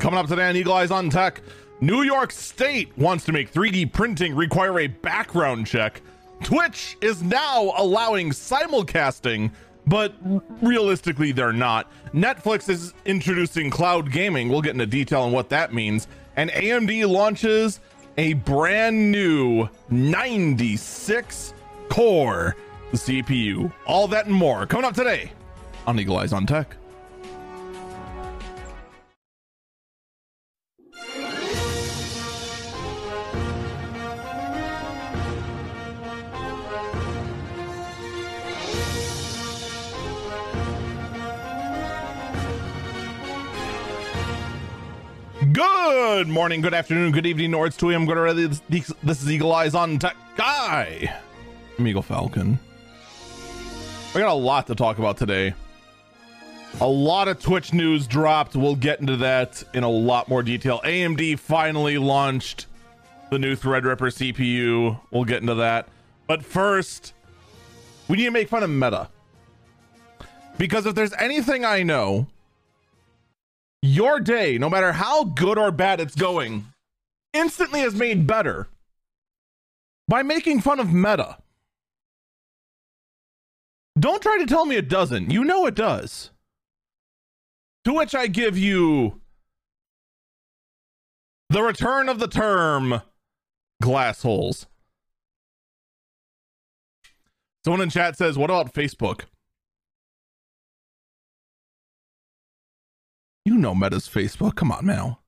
Coming up today on Eagle Eyes on Tech, New York State wants to make 3D printing require a background check. Twitch is now allowing simulcasting, but realistically, they're not. Netflix is introducing cloud gaming. We'll get into detail on what that means. And AMD launches a brand new 96 core CPU. All that and more coming up today on Eagle Eyes on Tech. Good morning, good afternoon, good evening, Nords to I'm going to ready. This, this is Eagle Eyes on Tech Guy. I'm Eagle Falcon. I got a lot to talk about today. A lot of Twitch news dropped. We'll get into that in a lot more detail. AMD finally launched the new Threadripper CPU. We'll get into that. But first, we need to make fun of Meta. Because if there's anything I know, your day, no matter how good or bad it's going, instantly is made better by making fun of Meta. Don't try to tell me it doesn't. You know it does. To which I give you the return of the term glass holes. Someone in chat says, What about Facebook? You know Meta's Facebook. Come on now.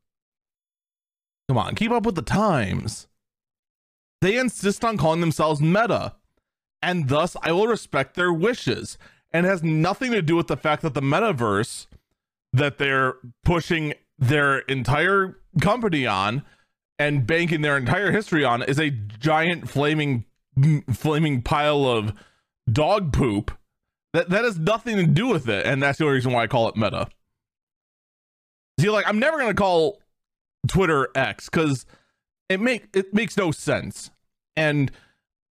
Come on, keep up with the times. They insist on calling themselves Meta, and thus I will respect their wishes. And has nothing to do with the fact that the metaverse that they're pushing their entire company on and banking their entire history on is a giant flaming flaming pile of dog poop. That that has nothing to do with it, and that's the only reason why I call it meta. See, like I'm never gonna call Twitter X because it make it makes no sense. And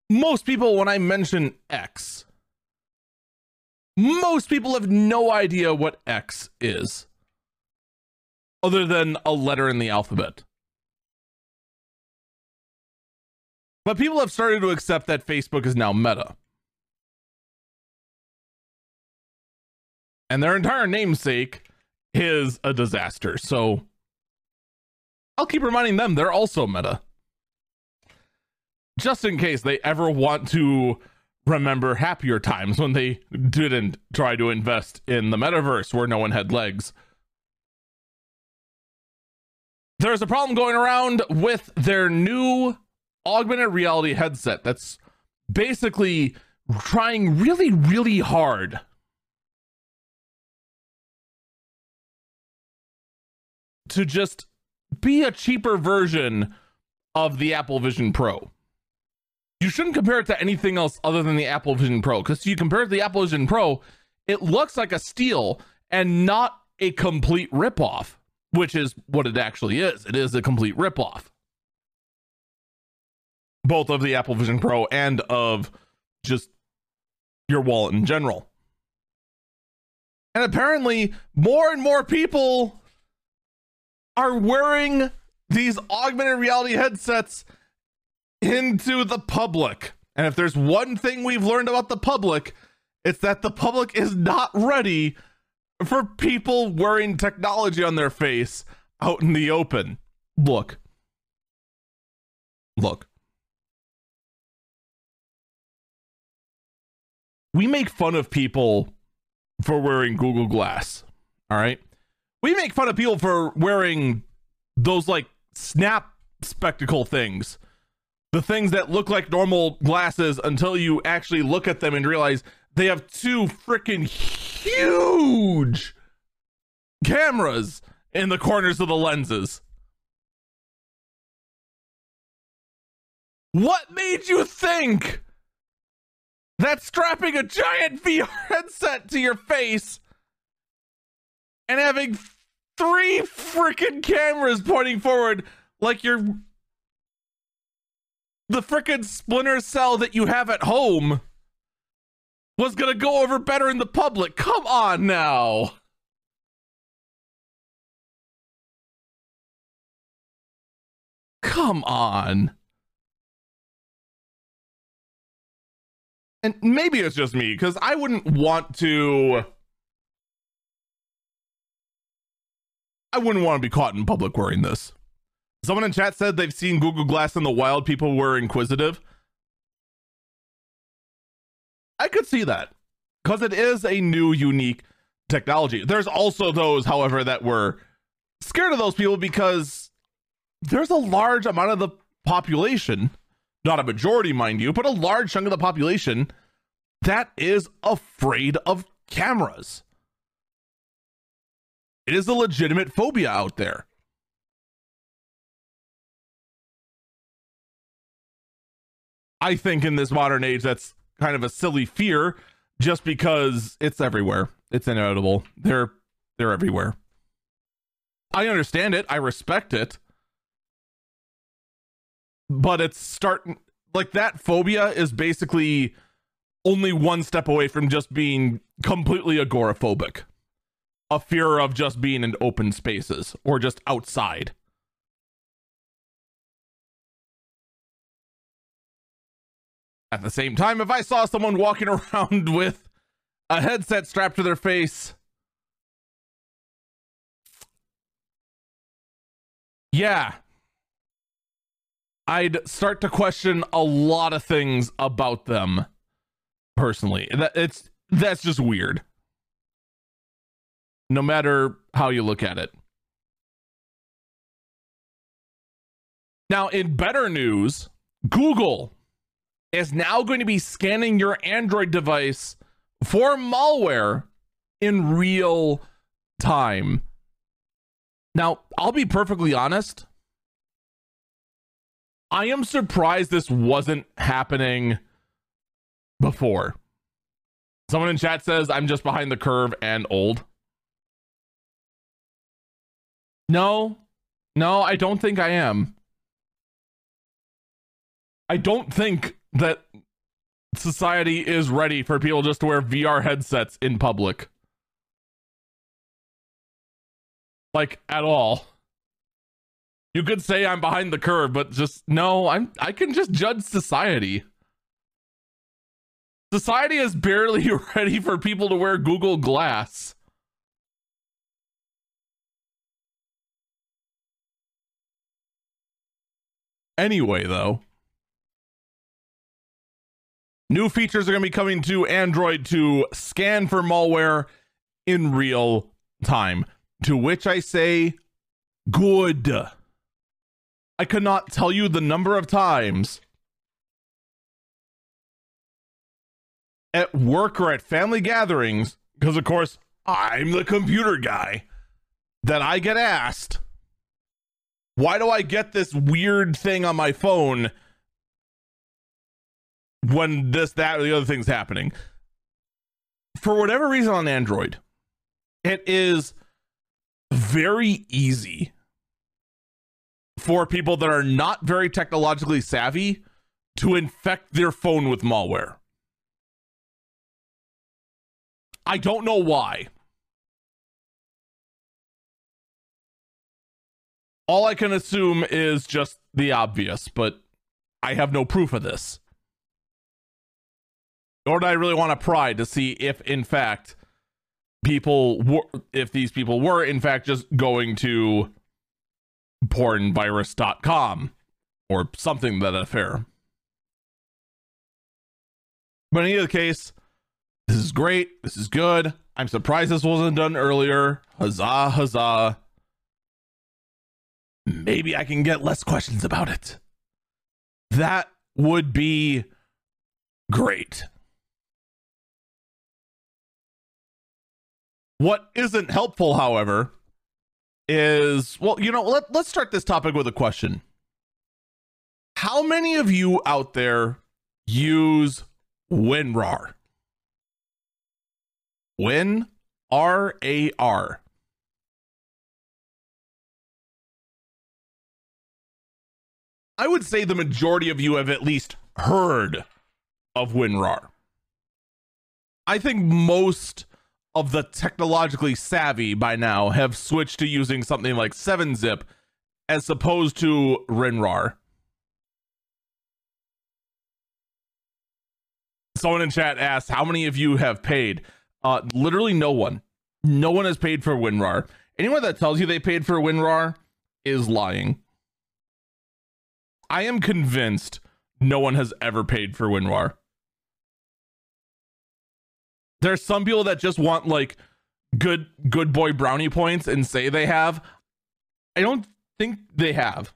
most people, when I mention X, most people have no idea what X is, other than a letter in the alphabet. But people have started to accept that Facebook is now Meta. And their entire namesake is a disaster. So I'll keep reminding them they're also meta. Just in case they ever want to remember happier times when they didn't try to invest in the metaverse where no one had legs. There's a problem going around with their new augmented reality headset that's basically trying really, really hard to just be a cheaper version of the Apple Vision Pro. You shouldn't compare it to anything else other than the Apple Vision Pro because you compare it to the Apple Vision Pro, it looks like a steal and not a complete ripoff, which is what it actually is. It is a complete ripoff. Both of the Apple Vision Pro and of just your wallet in general. And apparently, more and more people are wearing these augmented reality headsets into the public. And if there's one thing we've learned about the public, it's that the public is not ready for people wearing technology on their face out in the open. Look. Look. We make fun of people for wearing Google Glass. All right we make fun of people for wearing those like snap spectacle things the things that look like normal glasses until you actually look at them and realize they have two freaking huge cameras in the corners of the lenses. What made you think that strapping a giant VR headset to your face and having three freaking cameras pointing forward like you're the freaking splinter cell that you have at home was gonna go over better in the public. Come on now. Come on. And maybe it's just me, because I wouldn't want to I wouldn't want to be caught in public wearing this. Someone in chat said they've seen Google Glass in the wild. People were inquisitive. I could see that because it is a new, unique technology. There's also those, however, that were scared of those people because there's a large amount of the population, not a majority, mind you, but a large chunk of the population that is afraid of cameras. It is a legitimate phobia out there. I think in this modern age, that's kind of a silly fear just because it's everywhere. It's inevitable. They're they're everywhere. I understand it. I respect it. But it's starting like that phobia is basically only one step away from just being completely agoraphobic. A fear of just being in open spaces or just outside. At the same time, if I saw someone walking around with a headset strapped to their face, yeah, I'd start to question a lot of things about them personally. That it's that's just weird. No matter how you look at it. Now, in better news, Google is now going to be scanning your Android device for malware in real time. Now, I'll be perfectly honest. I am surprised this wasn't happening before. Someone in chat says I'm just behind the curve and old. No, no, I don't think I am. I don't think that society is ready for people just to wear VR headsets in public. Like at all. You could say I'm behind the curve, but just no, I'm I can just judge society. Society is barely ready for people to wear Google Glass. Anyway, though, New features are going to be coming to Android to scan for malware in real time. To which I say, good. I could not tell you the number of times at work or at family gatherings, because of course I'm the computer guy, that I get asked, why do I get this weird thing on my phone? when this, that, or the other thing's happening. For whatever reason on Android, it is very easy for people that are not very technologically savvy to infect their phone with malware. I don't know why. All I can assume is just the obvious, but I have no proof of this nor do I really want to pry to see if, in fact, people were, if these people were, in fact, just going to pornvirus.com or something that affair. But in either case, this is great. This is good. I'm surprised this wasn't done earlier. Huzzah, huzzah. Maybe I can get less questions about it. That would be great. What isn't helpful, however, is well, you know, let, let's start this topic with a question. How many of you out there use WinRAR? Win I would say the majority of you have at least heard of WinRAR. I think most of the technologically savvy by now have switched to using something like 7-zip as opposed to WinRAR. Someone in chat asked, How many of you have paid? Uh, literally no one. No one has paid for WinRAR. Anyone that tells you they paid for WinRAR is lying. I am convinced no one has ever paid for WinRAR. There's some people that just want like good good boy brownie points and say they have. I don't think they have.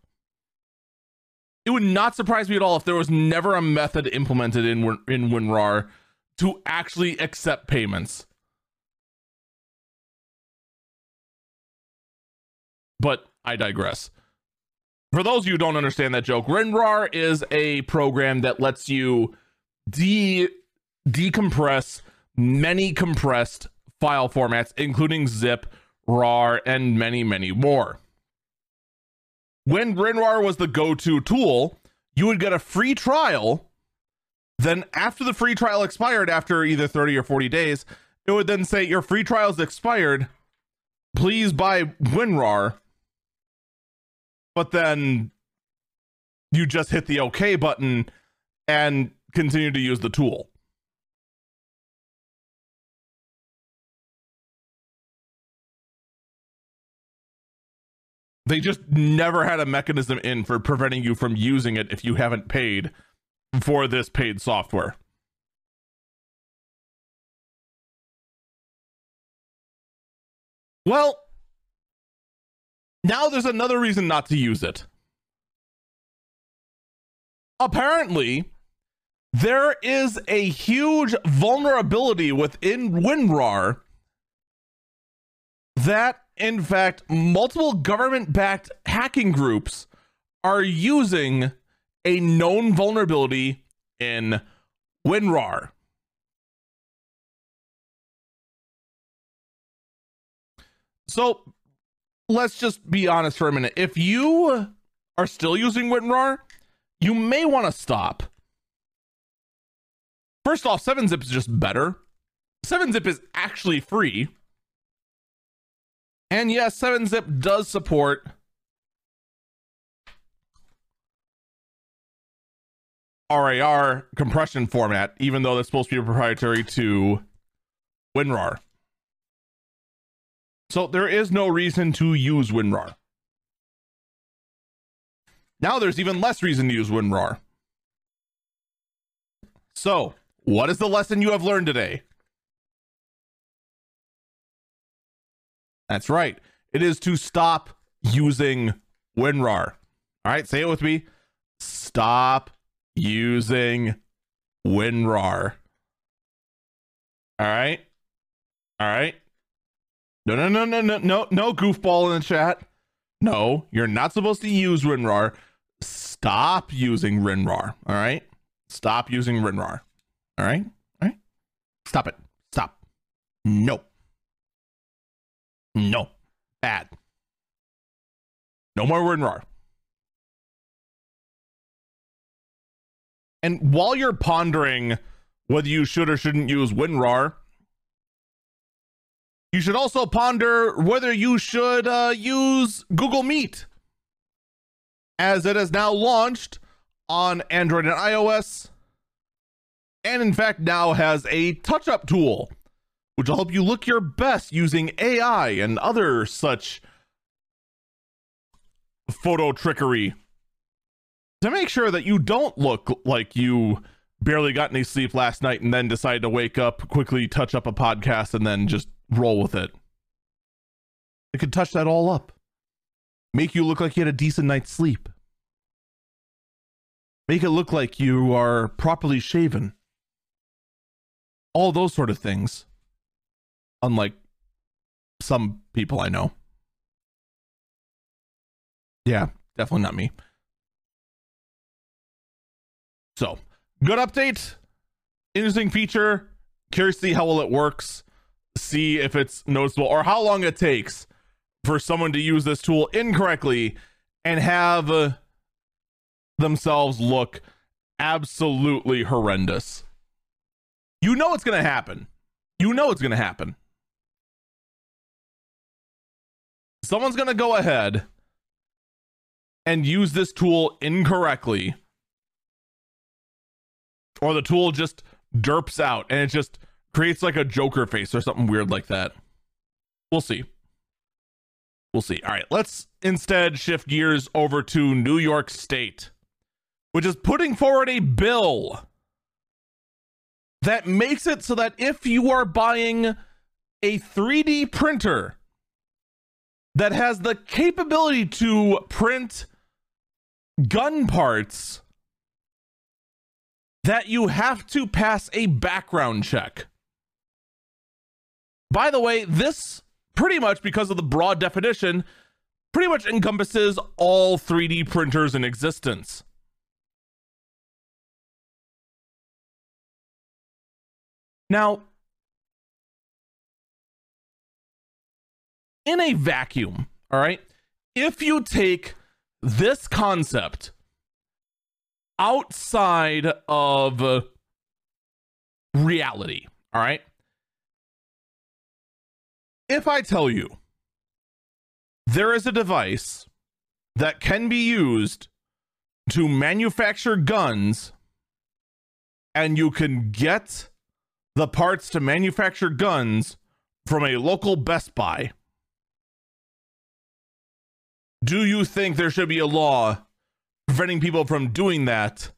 It would not surprise me at all if there was never a method implemented in in WinRAR to actually accept payments. But I digress. For those of you who don't understand that joke, WinRAR is a program that lets you de decompress many compressed file formats, including zip, RAR, and many, many more. When WinRAR was the go-to tool, you would get a free trial. Then, after the free trial expired, after either 30 or 40 days, it would then say your free trial's expired. Please buy WinRAR but then you just hit the OK button and continue to use the tool. They just never had a mechanism in for preventing you from using it if you haven't paid for this paid software. Well, now there's another reason not to use it. Apparently, there is a huge vulnerability within WinRAR that, in fact, multiple government backed hacking groups are using a known vulnerability in WinRAR. So let's just be honest for a minute. If you are still using WinRAR, you may want to stop. First off, 7-Zip is just better. 7-Zip is actually free. And yes, 7-Zip does support RAR compression format, even though that's supposed to be proprietary to WinRAR. So there is no reason to use WinRAR. Now there's even less reason to use WinRAR. So, what is the lesson you have learned today? That's right. It is to stop using WinRAR. All right, say it with me. Stop using WinRAR. All right. All right. No, no, no, no, no, no, no goofball in the chat. No, you're not supposed to use WinRAR. Stop using WinRAR. All right. Stop using WinRAR. All right. All right. Stop it. Stop. No. No. Bad. No more WinRAR. And while you're pondering whether you should or shouldn't use WinRAR, you should also ponder whether you should uh, use Google Meet, as it has now launched on Android and iOS, and in fact now has a touch up tool, which will help you look your best using AI and other such photo trickery to make sure that you don't look like you barely got any sleep last night and then decided to wake up, quickly touch up a podcast, and then just roll with it. It could touch that all up. Make you look like you had a decent night's sleep. Make it look like you are properly shaven. All those sort of things. Unlike some people I know. Yeah, definitely not me. So, good update. Interesting feature. Curious to see how well it works see if it's noticeable or how long it takes for someone to use this tool incorrectly and have uh, themselves look absolutely horrendous. You know it's going to happen. You know it's going to happen. Someone's going to go ahead and use this tool incorrectly, or the tool just derps out and it just creates like a Joker face or something weird like that. We'll see. We'll see. All right, let's instead shift gears over to New York State, which is putting forward a bill that makes it so that if you are buying a 3D printer that has the capability to print gun parts, that you have to pass a background check. By the way, this pretty much because of the broad definition pretty much encompasses all 3D printers in existence. Now, in a vacuum, all right, if you take this concept outside of reality, all right, if I tell you there is a device that can be used to manufacture guns and you can get the parts to manufacture guns from a local Best Buy. Do you think there should be a law preventing people from doing that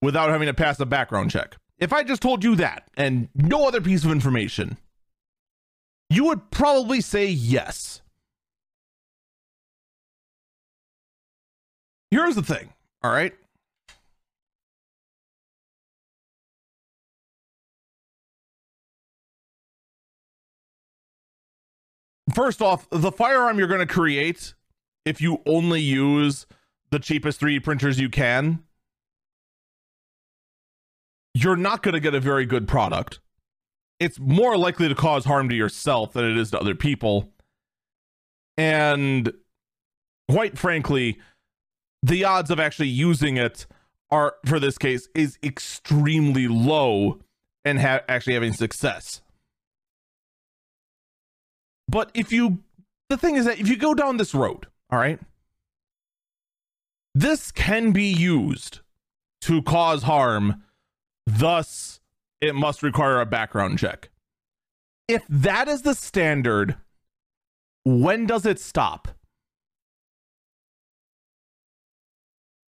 without having to pass a background check? If I just told you that and no other piece of information, you would probably say yes. Here's the thing, all right? first off, the firearm you're going to create, if you only use the cheapest 3D printers you can, you're not going to get a very good product. It's more likely to cause harm to yourself than it is to other people. And quite frankly, the odds of actually using it are, for this case, is extremely low and ha- actually having success. But if you, the thing is that if you go down this road, all right, this can be used to cause harm. Thus, it must require a background check. If that is the standard, when does it stop?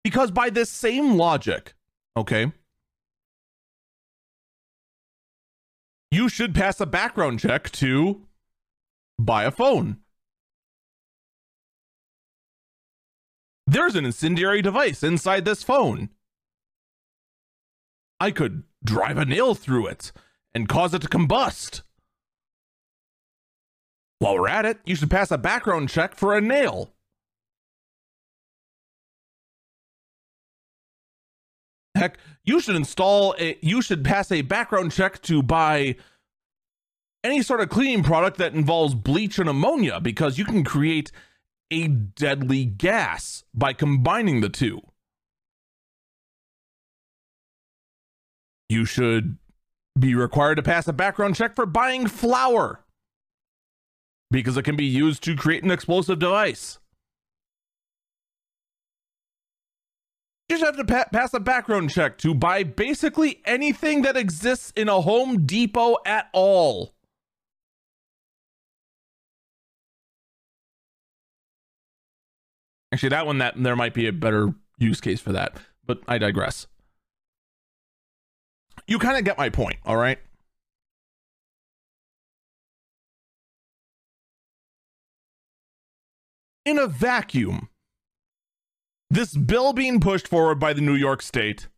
Because by this same logic, okay, you should pass a background check to buy a phone. There's an incendiary device inside this phone. I could drive a nail through it and cause it to combust. While we're at it, you should pass a background check for a nail. Heck, you should install a you should pass a background check to buy any sort of cleaning product that involves bleach and ammonia because you can create a deadly gas by combining the two. You should be required to pass a background check for buying flour because it can be used to create an explosive device. You just have to pa- pass a background check to buy basically anything that exists in a Home Depot at all. Actually, that one that there might be a better use case for that, but I digress. You kind of get my point, all right? In a vacuum, this bill being pushed forward by the New York State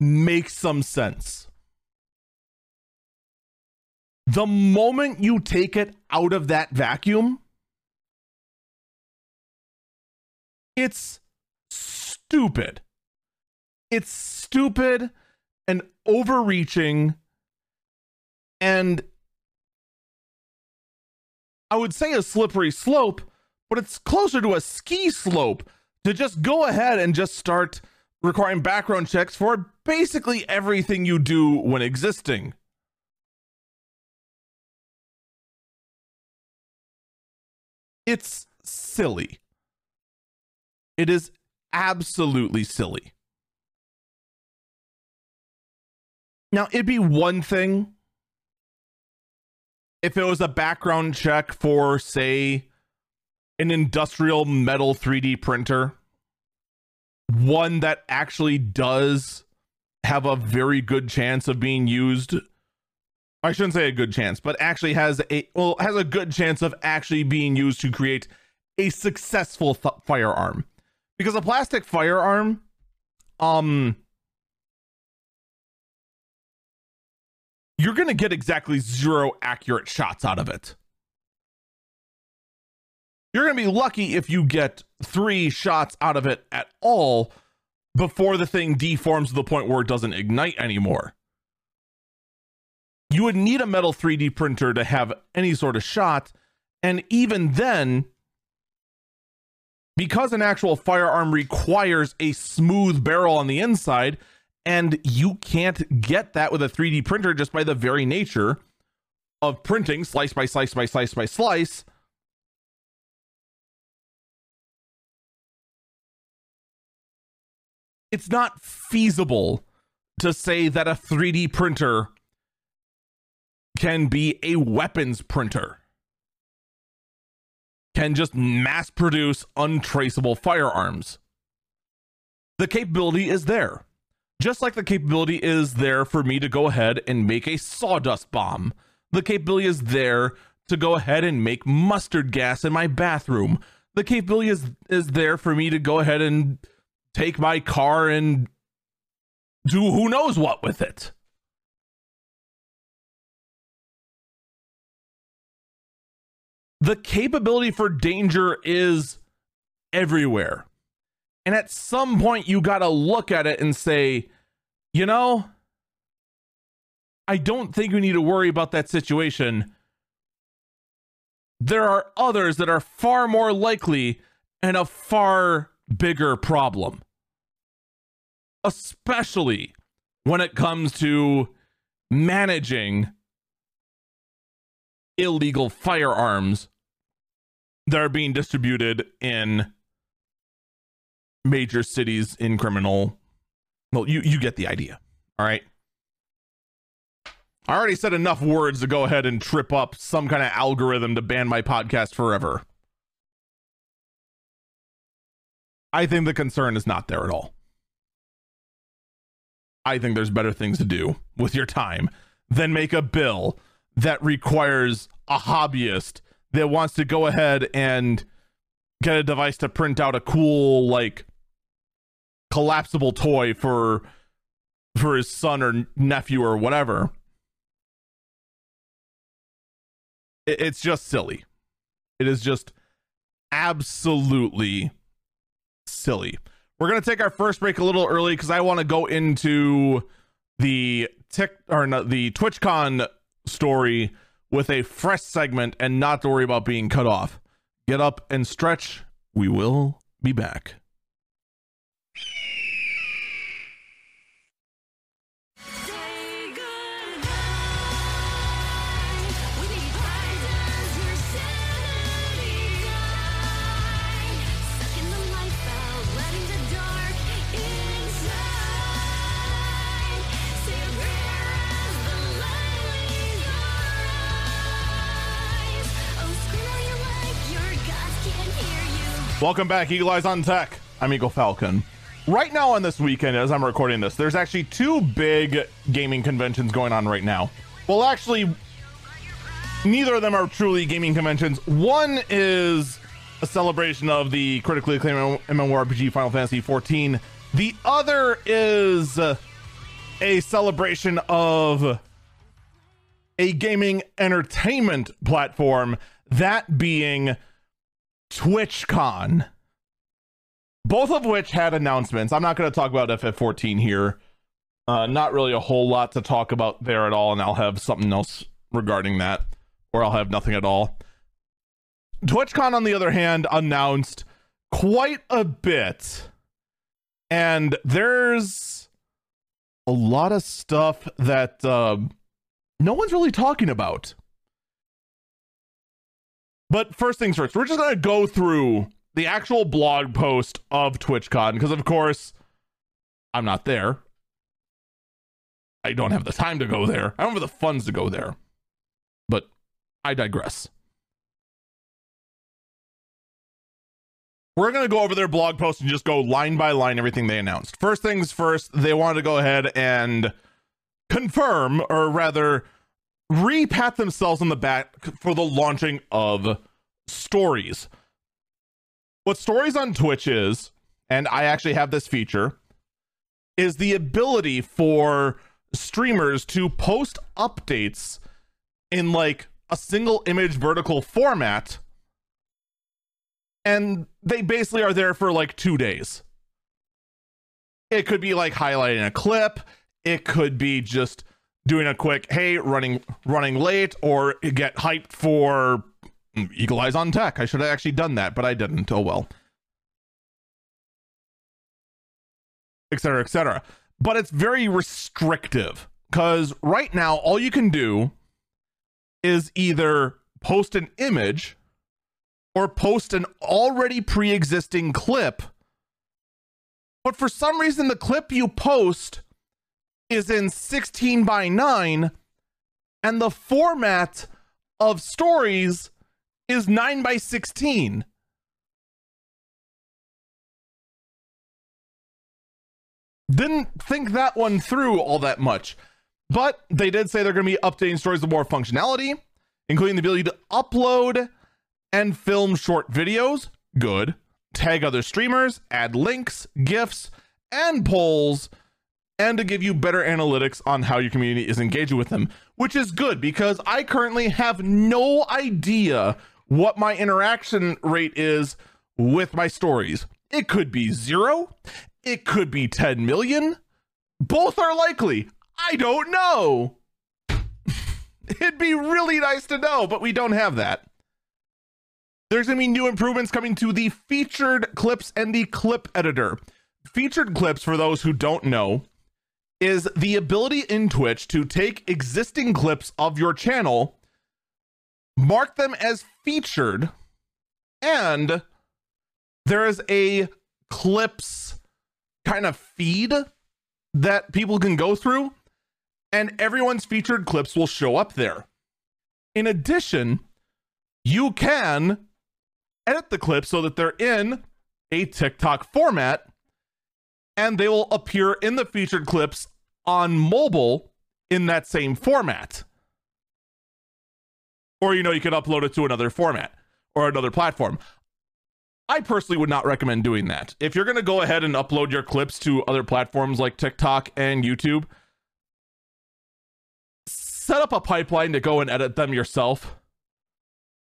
makes some sense. The moment you take it out of that vacuum, It's stupid. It's stupid and overreaching. And I would say a slippery slope, but it's closer to a ski slope to just go ahead and just start requiring background checks for basically everything you do when existing. It's silly. It is absolutely silly. Now, it'd be one thing if it was a background check for, say, an industrial metal 3D printer, one that actually does have a very good chance of being used. I shouldn't say a good chance, but actually has a well has a good chance of actually being used to create a successful th- firearm. Because a plastic firearm um you're going to get exactly zero accurate shots out of it. You're going to be lucky if you get three shots out of it at all before the thing deforms to the point where it doesn't ignite anymore. You would need a metal 3D printer to have any sort of shot. And even then, because an actual firearm requires a smooth barrel on the inside, and you can't get that with a 3D printer just by the very nature of printing slice by slice by slice by slice. It's not feasible to say that a 3D printer can be a weapons printer, can just mass produce untraceable firearms. The capability is there just like the capability is there for me to go ahead and make a sawdust bomb. The capability is there to go ahead and make mustard gas in my bathroom. The capability is is there for me to go ahead and take my car and do who knows what with it. The capability for danger is everywhere. And at some point, you got to look at it and say, you know, I don't think we need to worry about that situation. There are others that are far more likely and a far bigger problem. Especially when it comes to managing illegal firearms that are being distributed in major cities in criminal. Well, you you get the idea. All right. I already said enough words to go ahead and trip up some kind of algorithm to ban my podcast forever. I think the concern is not there at all. I think there's better things to do with your time than make a bill that requires a hobbyist that wants to go ahead and get a device to print out a cool like collapsible toy for for his son or nephew or whatever. It's just silly. It is just absolutely silly. We're gonna take our first break a little early because I want to go into the tick or no, the TwitchCon story with a fresh segment and not to worry about being cut off. Get up and stretch. We will be back. Welcome back, Eagle Eyes on Tech. I'm Eagle Falcon. Right now on this weekend, as I'm recording this, there's actually two big gaming conventions going on right now. Well, actually, neither of them are truly gaming conventions. One is a celebration of the critically acclaimed MMORPG Final Fantasy XIV. The other is uh, a celebration of a gaming entertainment platform, that being TwitchCon, both of which had announcements. I'm not going to talk about FF14 here. Uh, not really a whole lot to talk about there at all, and I'll have something else regarding that, or I'll have nothing at all. TwitchCon, on the other hand, announced quite a bit, and there's a lot of stuff that uh, no one's really talking about. But first things first, we're just going to go through the actual blog post of TwitchCon, because of course I'm not there. I don't have the time to go there. I don't have the funds to go there. But I digress. We're going to go over their blog post and just go line by line everything they announced. First things first, they wanted to go ahead and confirm, or rather, repat themselves on the back for the launching of stories. What stories on Twitch is, and I actually have this feature, is the ability for streamers to post updates in like a single image vertical format and they basically are there for like two days. It could be like highlighting a clip. It could be just doing a quick hey running running late or get hyped for eagle eyes on tech. I should have actually done that but i didn't. Oh well. Etc etc but it's very restrictive because right now all you can do is either post an image or post an already pre-existing clip. But for some reason the clip you post is in 16 by 9 and the format of stories is 9 by 16 didn't think that one through all that much but they did say they're going to be updating stories with more functionality including the ability to upload and film short videos. Good. Tag other streamers, add links, GIFs, and polls, and to give you better analytics on how your community is engaging with them, which is good because I currently have no idea what my interaction rate is with my stories. It could be zero, it could be 10 million. Both are likely. I don't know. It'd be really nice to know, but we don't have that. There's going to be new improvements coming to the featured clips and the clip editor. Featured clips, for those who don't know, is the ability in Twitch to take existing clips of your channel, mark them as featured, and there is a clips kind of feed that people can go through, and everyone's featured clips will show up there. In addition, you can edit the clips so that they're in a TikTok format and they will appear in the featured clips on mobile in that same format. Or, you know, you could upload it to another format or another platform. I personally would not recommend doing that. If you're going to go ahead and upload your clips to other platforms like TikTok and YouTube, set up a pipeline to go and edit them yourself.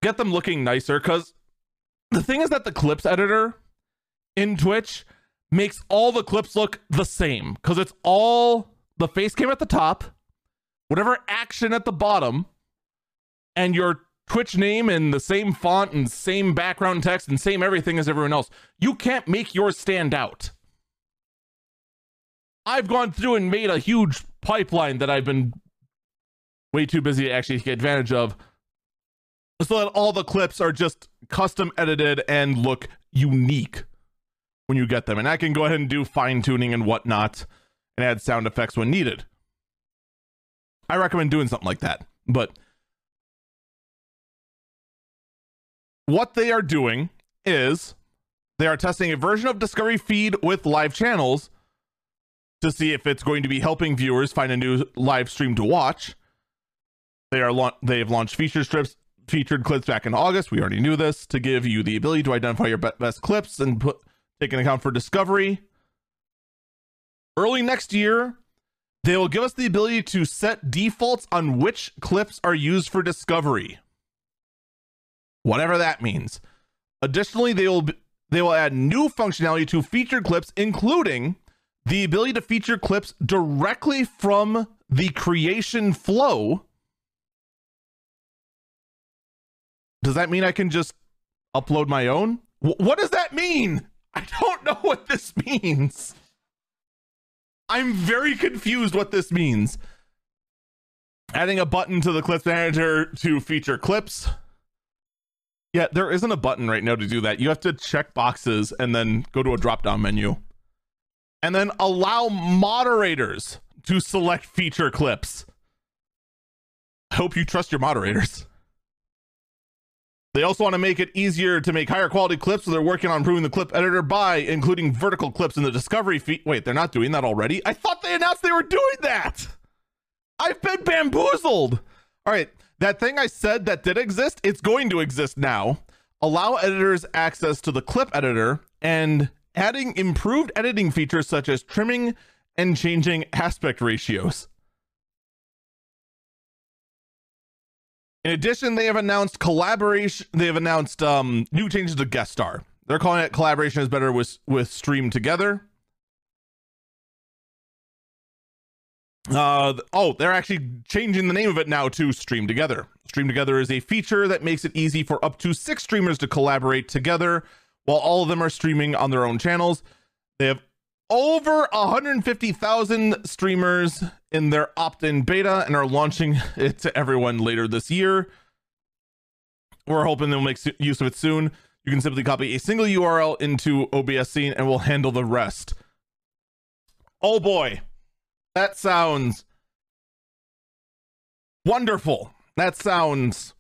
Get them looking nicer because the thing is that the clips editor in Twitch makes all the clips look the same because it's all the face cam at the top, whatever action at the bottom, and your Twitch name and the same font and same background text and same everything as everyone else. You can't make yours stand out. I've gone through and made a huge pipeline that I've been way too busy to actually take advantage of so that all the clips are just custom edited and look unique when you get them. And I can go ahead and do fine tuning and whatnot and add sound effects when needed. I recommend doing something like that. But what they are doing is they are testing a version of Discovery Feed with live channels to see if it's going to be helping viewers find a new live stream to watch. They are la- they have launched feature strips featured clips back in August. We already knew this to give you the ability to identify your best clips and put take an account for discovery. Early next year, they will give us the ability to set defaults on which clips are used for discovery. Whatever that means. Additionally, they will they will add new functionality to featured clips including the ability to feature clips directly from the creation flow does that mean I can just upload my own? W- what does that mean? I don't know what this means. I'm very confused what this means. Adding a button to the clips manager to feature clips. Yeah, there isn't a button right now to do that. You have to check boxes and then go to a drop down menu. And then allow moderators to select feature clips. I hope you trust your moderators. They also want to make it easier to make higher quality clips, so they're working on improving the clip editor by including vertical clips in the discovery feed. Wait, they're not doing that already? I thought they announced they were doing that. I've been bamboozled. All right, that thing I said that did exist, it's going to exist now. Allow editors access to the clip editor and adding improved editing features such as trimming and changing aspect ratios. In addition, they have announced collaboration. They have announced um, new changes to guest star. They're calling it collaboration is better with with stream together. Uh, oh, they're actually changing the name of it now to Stream Together. Stream Together is a feature that makes it easy for up to six streamers to collaborate together while all of them are streaming on their own channels. They have over 150,000 streamers in their opt in beta and are launching it to everyone later this year. We're hoping they'll make use of it soon. You can simply copy a single URL into OBS scene and we'll handle the rest. Oh boy, that sounds wonderful. That sounds.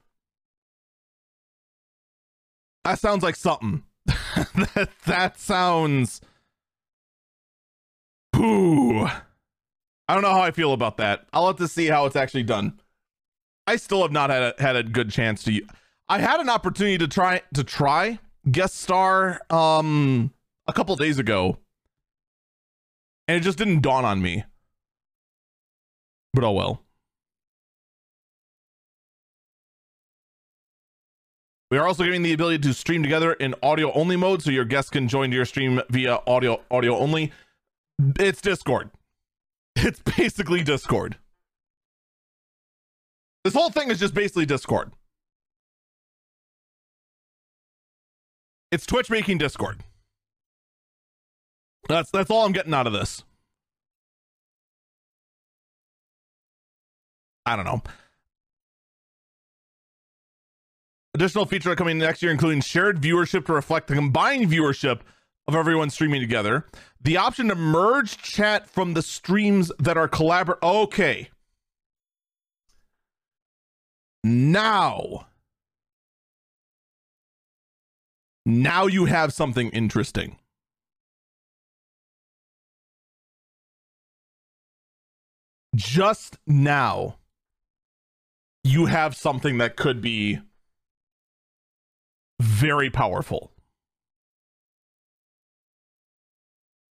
That sounds like something. that, that sounds Ooh. I don't know how I feel about that. I'll have to see how it's actually done. I still have not had a, had a good chance to. I had an opportunity to try to try guest star um a couple days ago, and it just didn't dawn on me. But oh well. We are also giving the ability to stream together in audio only mode, so your guests can join your stream via audio audio only. It's Discord. It's basically Discord. This whole thing is just basically Discord. It's Twitch making Discord. That's that's all I'm getting out of this. I don't know. Additional feature are coming next year, including shared viewership to reflect the combined viewership of everyone streaming together. The option to merge chat from the streams that are collabor. Okay. Now. Now you have something interesting. Just now, you have something that could be very powerful.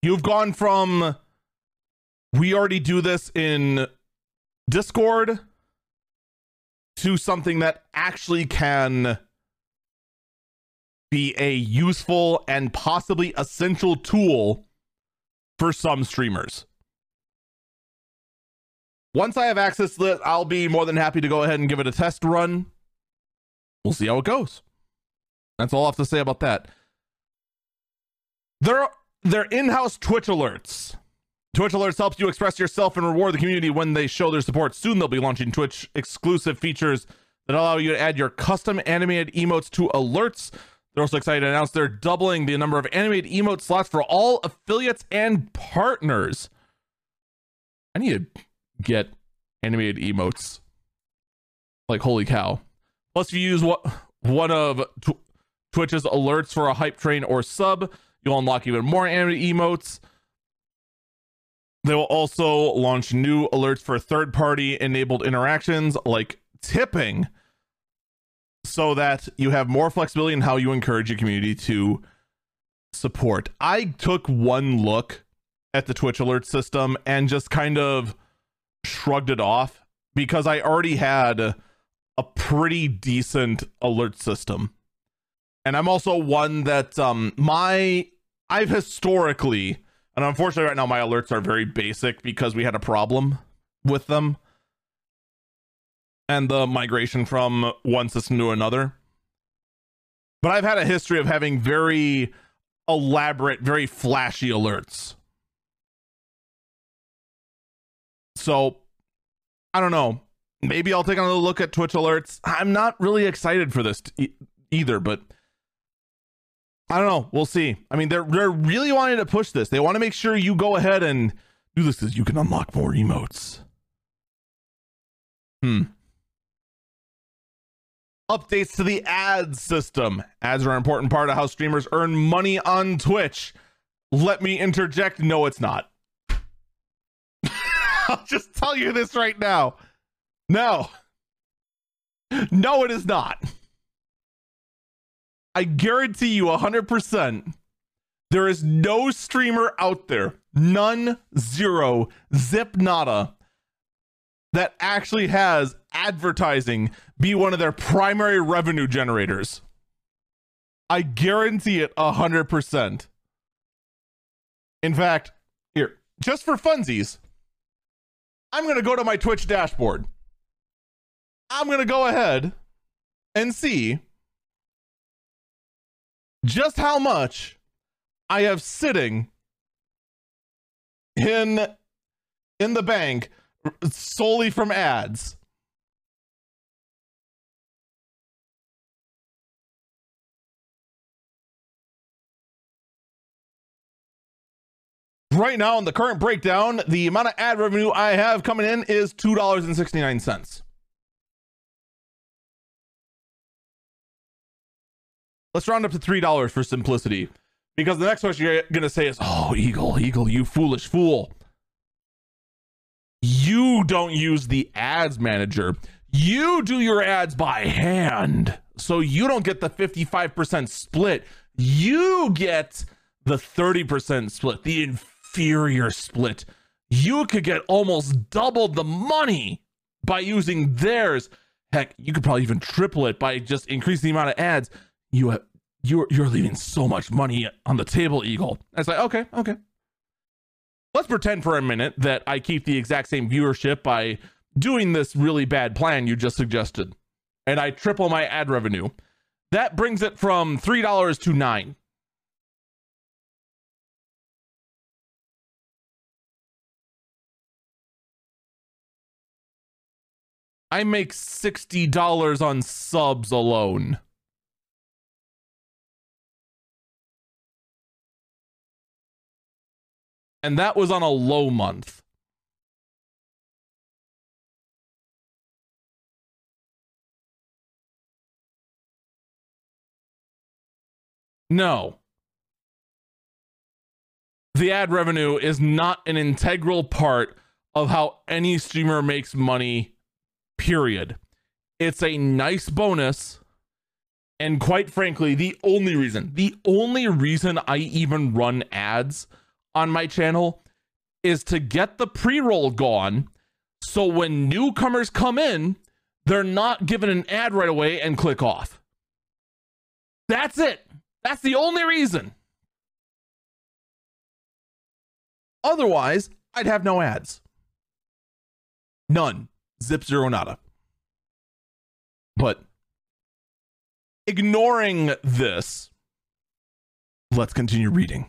You've gone from we already do this in Discord to something that actually can be a useful and possibly essential tool for some streamers. Once I have access to it, I'll be more than happy to go ahead and give it a test run. We'll see how it goes. That's all I have to say about that. There are their in-house Twitch alerts. Twitch alerts helps you express yourself and reward the community when they show their support. Soon they'll be launching Twitch exclusive features that allow you to add your custom animated emotes to alerts. They're also excited to announce they're doubling the number of animated emote slots for all affiliates and partners. I need to get animated emotes. Like holy cow! Plus, if you use what one of tw- Twitch's alerts for a hype train or sub, You'll unlock even more animated emotes. They will also launch new alerts for third party enabled interactions like tipping so that you have more flexibility in how you encourage your community to support. I took one look at the Twitch alert system and just kind of shrugged it off because I already had a pretty decent alert system. And I'm also one that um my I've historically, and unfortunately, right now my alerts are very basic because we had a problem with them and the migration from one system to another. But I've had a history of having very elaborate, very flashy alerts. So I don't know. Maybe I'll take another look at Twitch alerts. I'm not really excited for this. either, but I don't know. We'll see. I mean, they're they're really wanting to push this. They want to make sure you go ahead and do this because you can unlock more emotes. Hmm. Updates to the ads system. Ads are an important part of how streamers earn money on Twitch. Let me interject. No, it's not. I'll just tell you this right now. No. No, it is not. I guarantee you 100% there is no streamer out there, none, zero, zip nada, that actually has advertising be one of their primary revenue generators. I guarantee it 100%. In fact, here, just for funsies, I'm going to go to my Twitch dashboard. I'm going to go ahead and see just how much I have sitting in in the bank solely from ads. Right now, in the current breakdown, the amount of ad revenue I have coming in is $2.69. Let's round up to $3 for simplicity. Because the next question you're going to say is, oh, Eagle, Eagle, you foolish fool. You don't use the ads manager. You do your ads by hand. So you don't get the 55% split. You get the 30% split, the inferior split. You could get almost double the money by using theirs. Heck, you could probably even triple it by just increasing the amount of ads. You have, you're you're leaving so much money on the table, Eagle. I was like, okay, okay. Let's pretend for a minute that I keep the exact same viewership by doing this really bad plan you just suggested, and I triple my ad revenue. That brings it from three dollars to nine. I make $60 on subs alone. And that was on a low month. No. The ad revenue is not an integral part of how any streamer makes money period. It's a nice bonus. And quite frankly, the only reason, the only reason I even run ads on my channel is to get the pre roll gone. So when newcomers come in, they're not given an ad right away and click off. That's it. That's the only reason. Otherwise, I'd have no ads. None. Zip zero nada. But ignoring this, let's continue reading.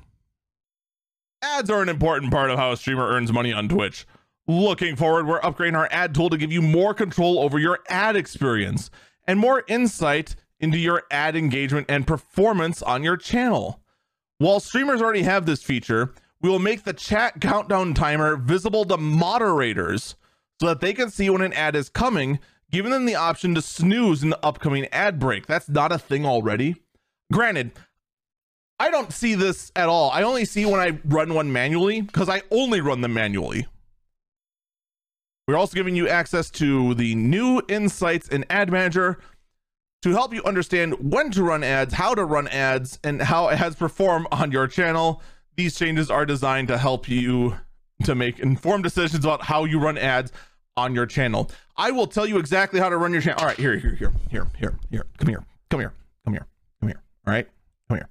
Ads are an important part of how a streamer earns money on Twitch. Looking forward, we're upgrading our ad tool to give you more control over your ad experience and more insight into your ad engagement and performance on your channel. While streamers already have this feature, we will make the chat countdown timer visible to moderators so that they can see when an ad is coming, giving them the option to snooze in the upcoming ad break. That's not a thing already. Granted, I don't see this at all. I only see when I run one manually because I only run them manually. We're also giving you access to the new insights in Ad Manager to help you understand when to run ads, how to run ads, and how ads perform on your channel. These changes are designed to help you to make informed decisions about how you run ads on your channel. I will tell you exactly how to run your channel. All right, here, here, here, here, here, here. Come here, come here, come here, come here. All right, come here,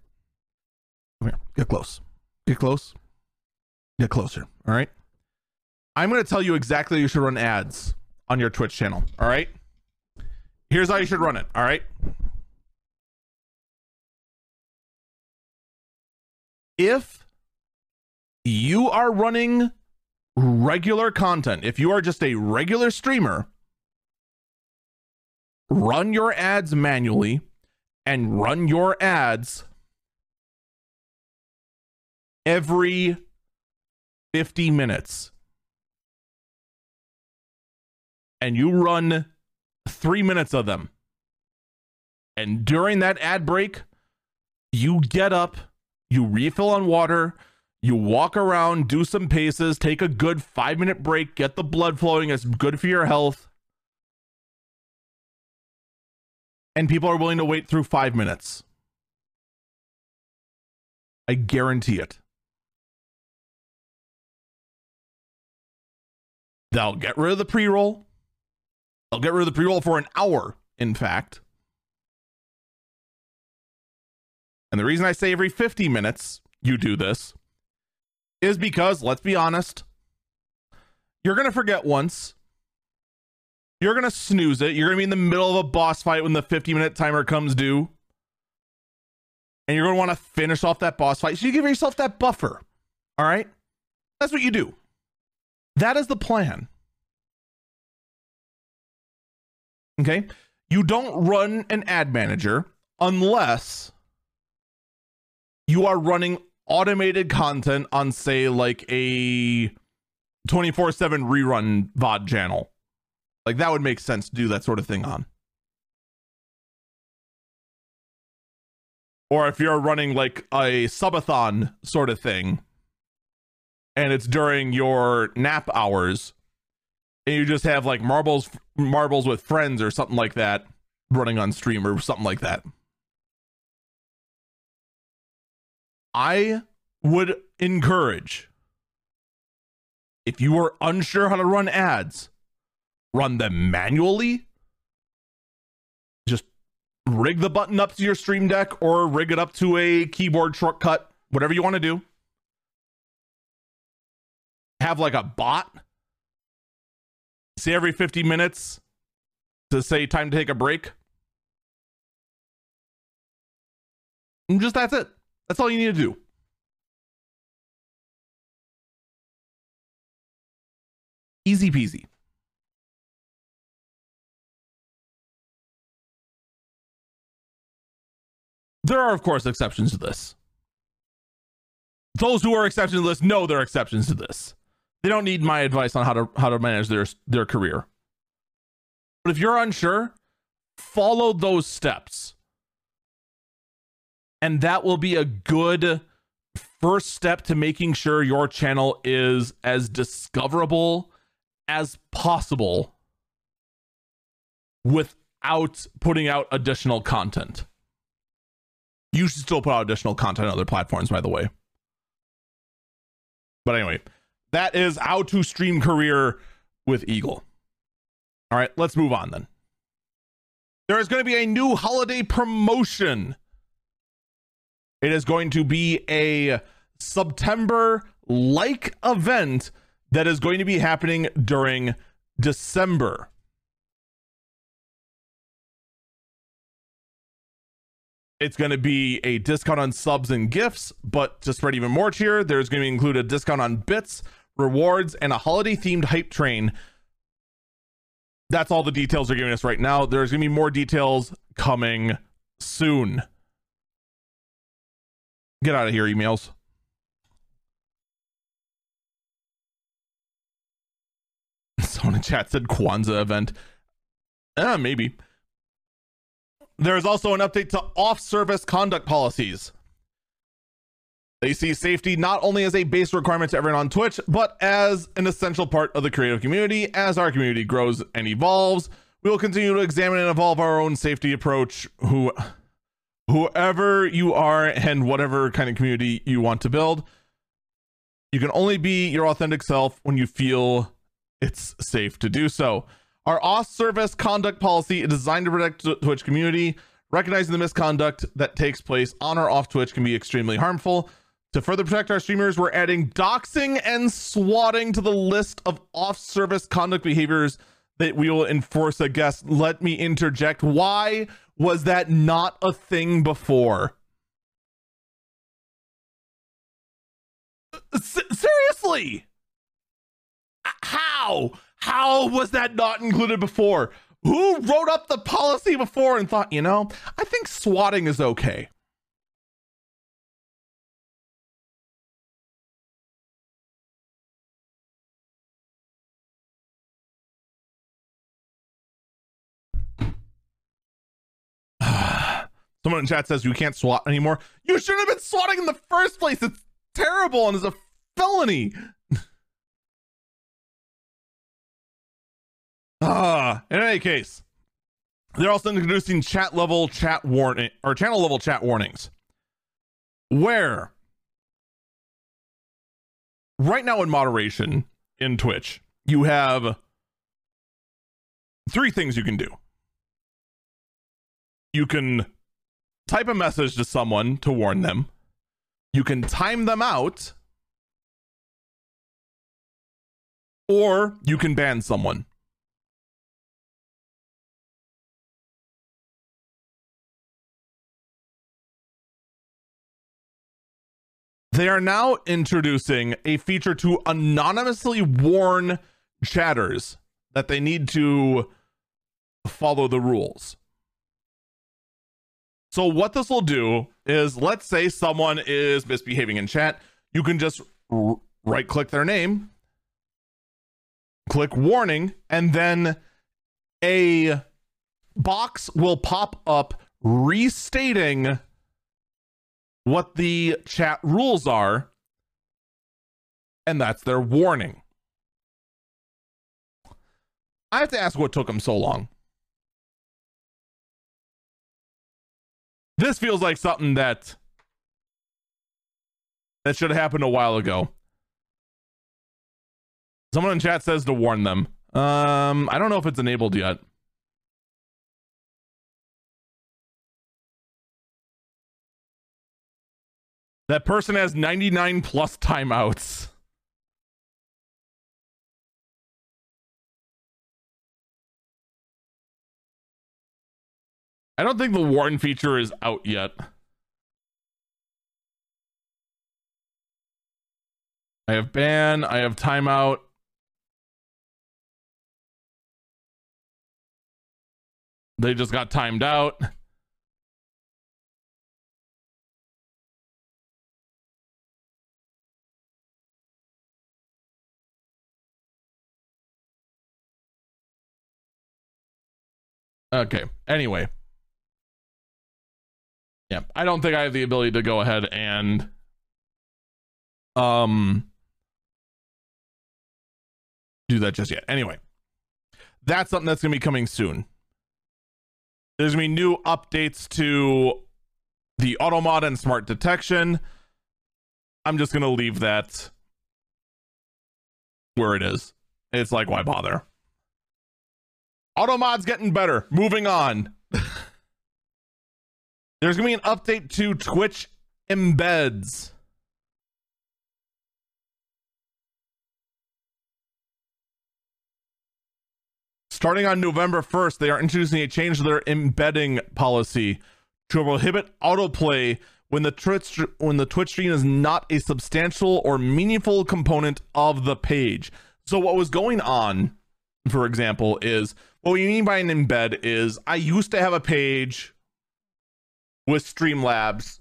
come here. Get close. Get close. Get closer. All right. I'm going to tell you exactly you should run ads on your Twitch channel. All right. Here's how you should run it. All right. If you are running regular content, if you are just a regular streamer, run your ads manually and run your ads every 50 minutes and you run three minutes of them. And during that ad break, you get up, you refill on water, you walk around, do some paces, take a good five minute break, get the blood flowing. It's good for your health. And people are willing to wait through five minutes. I guarantee it. They'll get rid of the pre roll. They'll get rid of the pre roll for an hour, in fact. And the reason I say every 50 minutes you do this is because, let's be honest, you're going to forget once. You're going to snooze it. You're going to be in the middle of a boss fight when the 50 minute timer comes due. And you're going to want to finish off that boss fight. So you give yourself that buffer. All right? That's what you do. That is the plan. Okay. You don't run an ad manager unless you are running automated content on, say, like a 24 7 rerun VOD channel. Like that would make sense to do that sort of thing on. Or if you're running like a subathon sort of thing and it's during your nap hours and you just have like marbles marbles with friends or something like that running on stream or something like that. I would encourage if you are unsure how to run ads, run them manually. Just rig the button up to your stream deck or rig it up to a keyboard shortcut, whatever you want to do. Have like a bot say every 50 minutes to say time to take a break. And just that's it. That's all you need to do. Easy peasy. There are, of course, exceptions to this. Those who are exceptions to this know there are exceptions to this. They don't need my advice on how to how to manage their their career. But if you're unsure, follow those steps. And that will be a good first step to making sure your channel is as discoverable as possible without putting out additional content. You should still put out additional content on other platforms, by the way. But anyway, that is how to stream career with Eagle. All right, let's move on then. There is going to be a new holiday promotion. It is going to be a September like event that is going to be happening during December. It's going to be a discount on subs and gifts, but to spread even more cheer, there's going to include a discount on bits, rewards, and a holiday themed hype train. That's all the details they're giving us right now. There's going to be more details coming soon. Get out of here, emails. Someone in chat said Kwanzaa event. Uh, maybe. There is also an update to off service conduct policies. They see safety not only as a base requirement to everyone on Twitch, but as an essential part of the creative community. As our community grows and evolves, we will continue to examine and evolve our own safety approach. Who, whoever you are, and whatever kind of community you want to build, you can only be your authentic self when you feel it's safe to do so. Our off service conduct policy is designed to protect the Twitch community. Recognizing the misconduct that takes place on or off Twitch can be extremely harmful. To further protect our streamers, we're adding doxing and swatting to the list of off service conduct behaviors that we will enforce against. Let me interject. Why was that not a thing before? Uh, S- seriously? How? How was that not included before? Who wrote up the policy before and thought, you know, I think swatting is okay? Someone in chat says you can't swat anymore. You shouldn't have been swatting in the first place. It's terrible and is a felony. Ah, in any case, they're also introducing chat level chat warning or channel level chat warnings. Where right now in moderation in Twitch, you have three things you can do. You can type a message to someone to warn them. You can time them out. Or you can ban someone. They are now introducing a feature to anonymously warn chatters that they need to follow the rules. So, what this will do is let's say someone is misbehaving in chat, you can just right click their name, click warning, and then a box will pop up restating what the chat rules are, and that's their warning. I have to ask what took them so long. This feels like something that that should have happened a while ago. Someone in chat says to warn them. Um, I don't know if it's enabled yet. That person has 99 plus timeouts. I don't think the warn feature is out yet. I have ban, I have timeout. They just got timed out. Okay. Anyway. Yeah, I don't think I have the ability to go ahead and um do that just yet. Anyway, that's something that's going to be coming soon. There's going to be new updates to the auto mod and smart detection. I'm just going to leave that where it is. It's like, why bother? Auto mod's getting better. Moving on. There's going to be an update to Twitch embeds. Starting on November 1st, they are introducing a change to their embedding policy to prohibit autoplay when the Twitch when the Twitch stream is not a substantial or meaningful component of the page. So what was going on, for example, is what we mean by an embed is I used to have a page with Streamlabs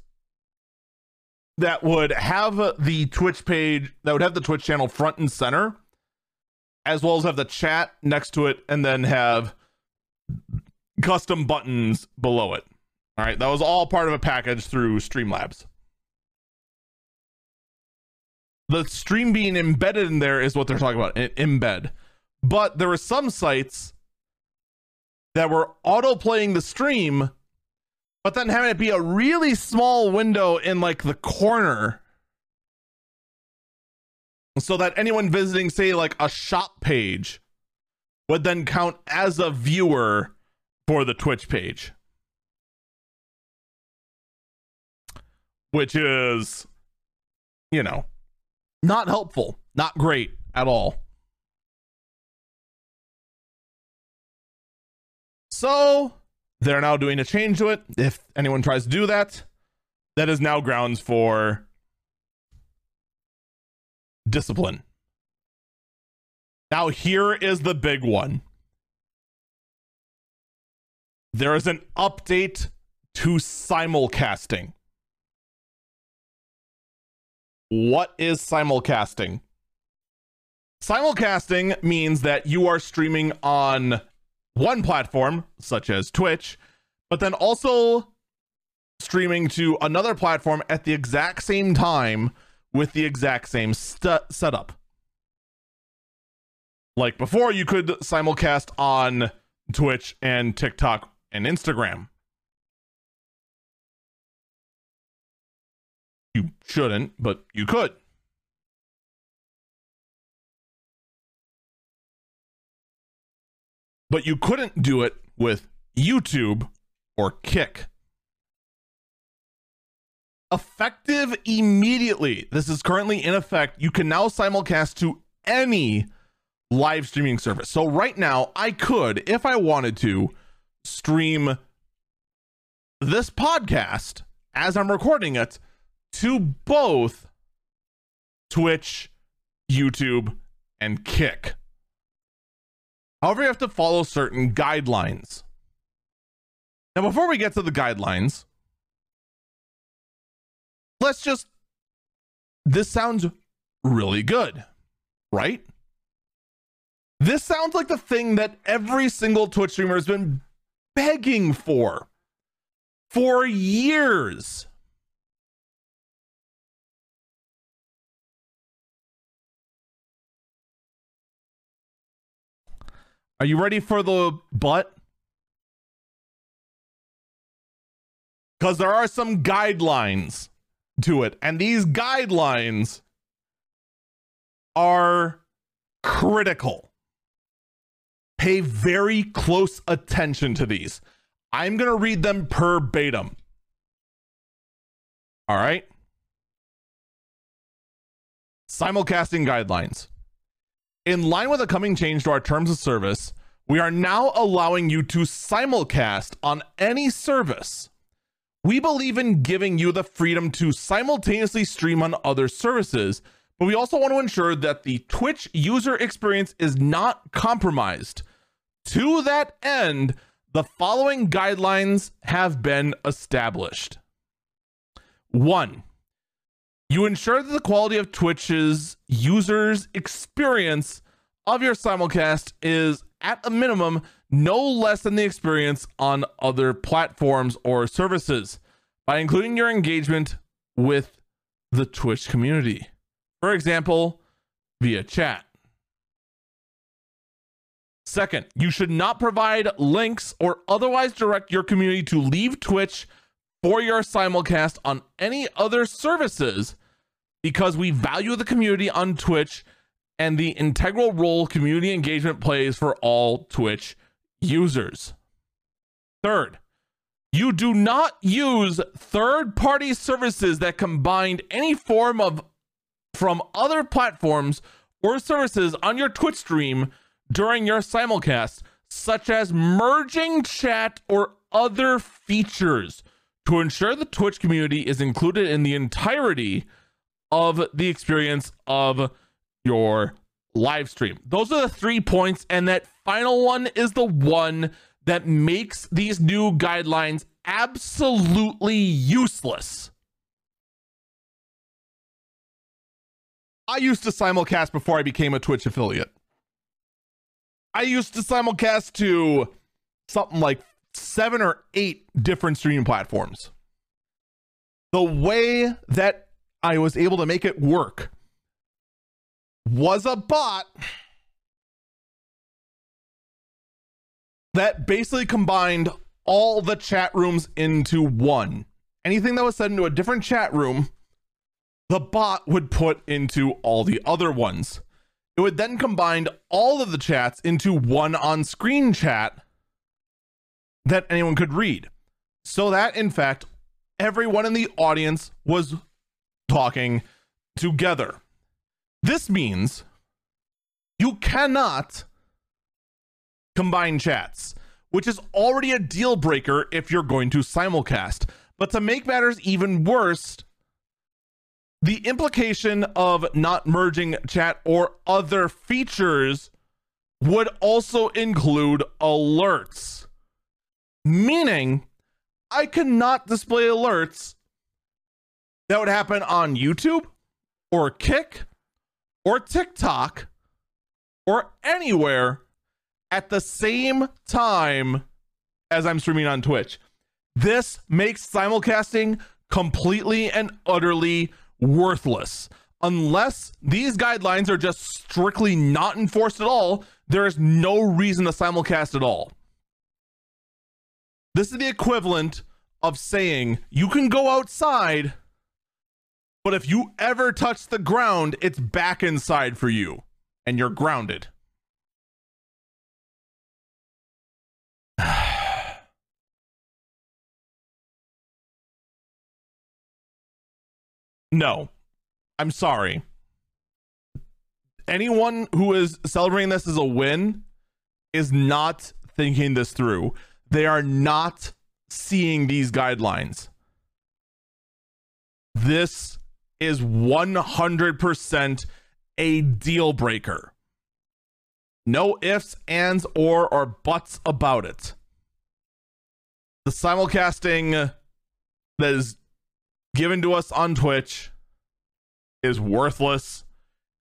that would have the Twitch page, that would have the Twitch channel front and center, as well as have the chat next to it, and then have custom buttons below it. All right, that was all part of a package through Streamlabs. The stream being embedded in there is what they're talking about, embed. But there were some sites that were auto playing the stream but then having it be a really small window in like the corner so that anyone visiting say like a shop page would then count as a viewer for the twitch page. Which is you know not helpful not great at all. So they're now doing a change to it. If anyone tries to do that, that is now grounds for discipline. Now, here is the big one. there is an update to simulcasting. What is simulcasting? Simulcasting means that you are streaming on one platform, such as Twitch, but then also streaming to another platform at the exact same time with the exact same setup. Like before, you could simulcast on Twitch and TikTok and Instagram. You shouldn't, but you could. But you couldn't do it with YouTube or Kick. Effective immediately. This is currently in effect. You can now simulcast to any live streaming service. So right now, I could, if I wanted to, stream this podcast as I'm recording it to both Twitch, YouTube, and Kick. However, you have to follow certain guidelines. Now, before we get to the guidelines, let's just. This sounds really good, right? This sounds like the thing that every single Twitch streamer has been begging for for years. Are you ready for the butt? Because there are some guidelines to it, and these guidelines are critical. Pay very close attention to these. I'm going to read them per verbatim. All right. Simulcasting guidelines. In line with the coming change to our terms of service, we are now allowing you to simulcast on any service. We believe in giving you the freedom to simultaneously stream on other services, but we also want to ensure that the Twitch user experience is not compromised. To that end, the following guidelines have been established. One, you ensure that the quality of Twitch's users' experience of your simulcast is at a minimum no less than the experience on other platforms or services by including your engagement with the Twitch community. For example, via chat. Second, you should not provide links or otherwise direct your community to leave Twitch for your simulcast on any other services because we value the community on Twitch and the integral role community engagement plays for all Twitch users. Third, you do not use third party services that combine any form of from other platforms or services on your Twitch stream during your simulcast, such as merging chat or other features to ensure the Twitch community is included in the entirety of the experience of your live stream. Those are the three points. And that final one is the one that makes these new guidelines absolutely useless. I used to simulcast before I became a Twitch affiliate. I used to simulcast to something like seven or eight different streaming platforms. The way that I was able to make it work was a bot that basically combined all the chat rooms into one. Anything that was said into a different chat room, the bot would put into all the other ones. It would then combine all of the chats into one on screen chat that anyone could read. So that, in fact, everyone in the audience was talking together. This means you cannot combine chats, which is already a deal breaker if you're going to simulcast. But to make matters even worse, the implication of not merging chat or other features would also include alerts. Meaning I cannot display alerts that would happen on YouTube or Kick or TikTok or anywhere at the same time as I'm streaming on Twitch. This makes simulcasting completely and utterly worthless. Unless these guidelines are just strictly not enforced at all, there is no reason to simulcast at all. This is the equivalent of saying you can go outside, but if you ever touch the ground, it's back inside for you and you're grounded. no, I'm sorry. Anyone who is celebrating this as a win is not thinking this through. They are not seeing these guidelines. This is 100% a deal breaker. No ifs, ands, or, or buts about it. The simulcasting that is given to us on Twitch is worthless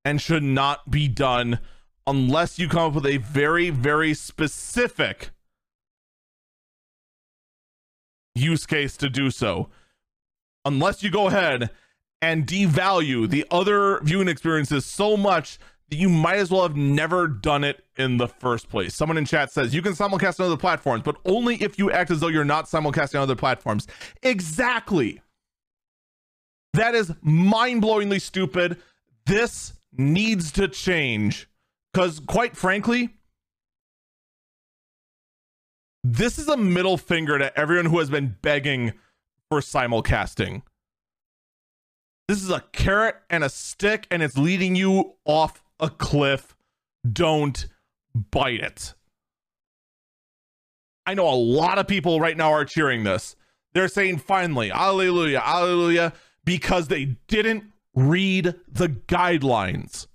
and should not be done unless you come up with a very, very specific use case to do so. Unless you go ahead and devalue the other viewing experiences so much that you might as well have never done it in the first place. Someone in chat says you can simulcast on other platforms, but only if you act as though you're not simulcasting on other platforms. Exactly. That is mind blowingly stupid. This needs to change because, quite frankly, this is a middle finger to everyone who has been begging for simulcasting. This is a carrot and a stick, and it's leading you off a cliff. Don't bite it. I know a lot of people right now are cheering this. They're saying, finally, hallelujah, hallelujah because they didn't read the guidelines.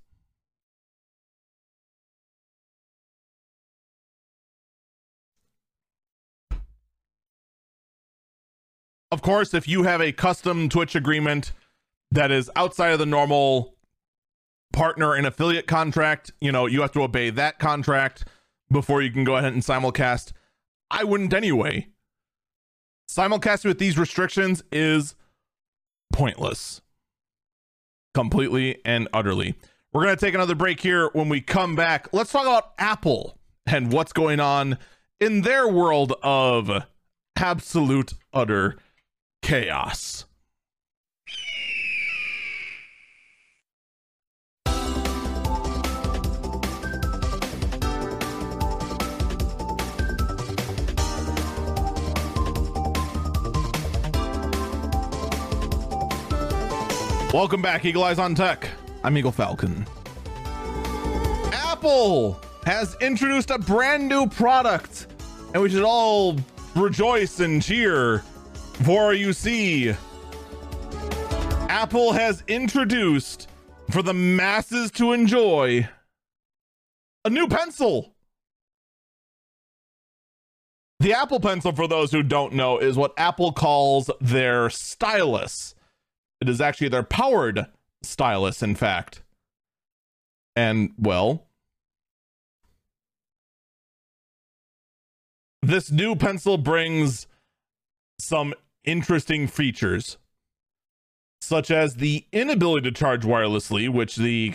Of course, if you have a custom Twitch agreement that is outside of the normal partner and affiliate contract, you know, you have to obey that contract before you can go ahead and simulcast. I wouldn't anyway. Simulcasting with these restrictions is pointless. Completely and utterly. We're going to take another break here. When we come back, let's talk about Apple and what's going on in their world of absolute, utter chaos. Welcome back, Eagle Eyes on Tech. I'm Eagle Falcon. Apple has introduced a brand new product, and we should all rejoice and cheer for you see. Apple has introduced for the masses to enjoy a new pencil. The Apple Pencil, for those who don't know, is what Apple calls their stylus it is actually their powered stylus, in fact. And, well, this new pencil brings some interesting features, such as the inability to charge wirelessly, which the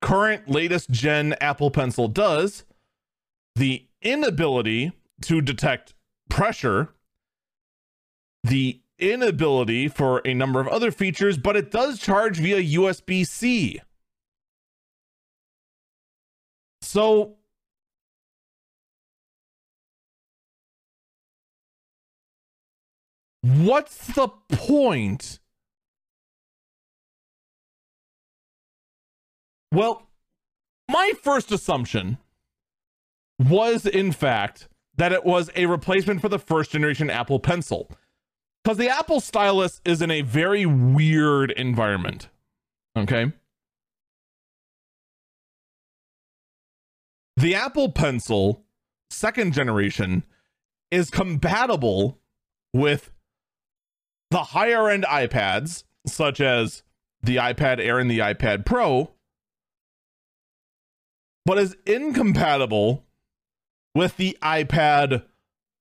current latest gen Apple Pencil does, the inability to detect pressure, the inability for a number of other features, but it does charge via USB C. So, what's the point? Well, my first assumption was, in fact, that it was a replacement for the first generation Apple Pencil because the Apple stylus is in a very weird environment. Okay. The Apple Pencil, second generation, is compatible with the higher end iPads, such as the iPad Air and the iPad Pro, but is incompatible with the iPad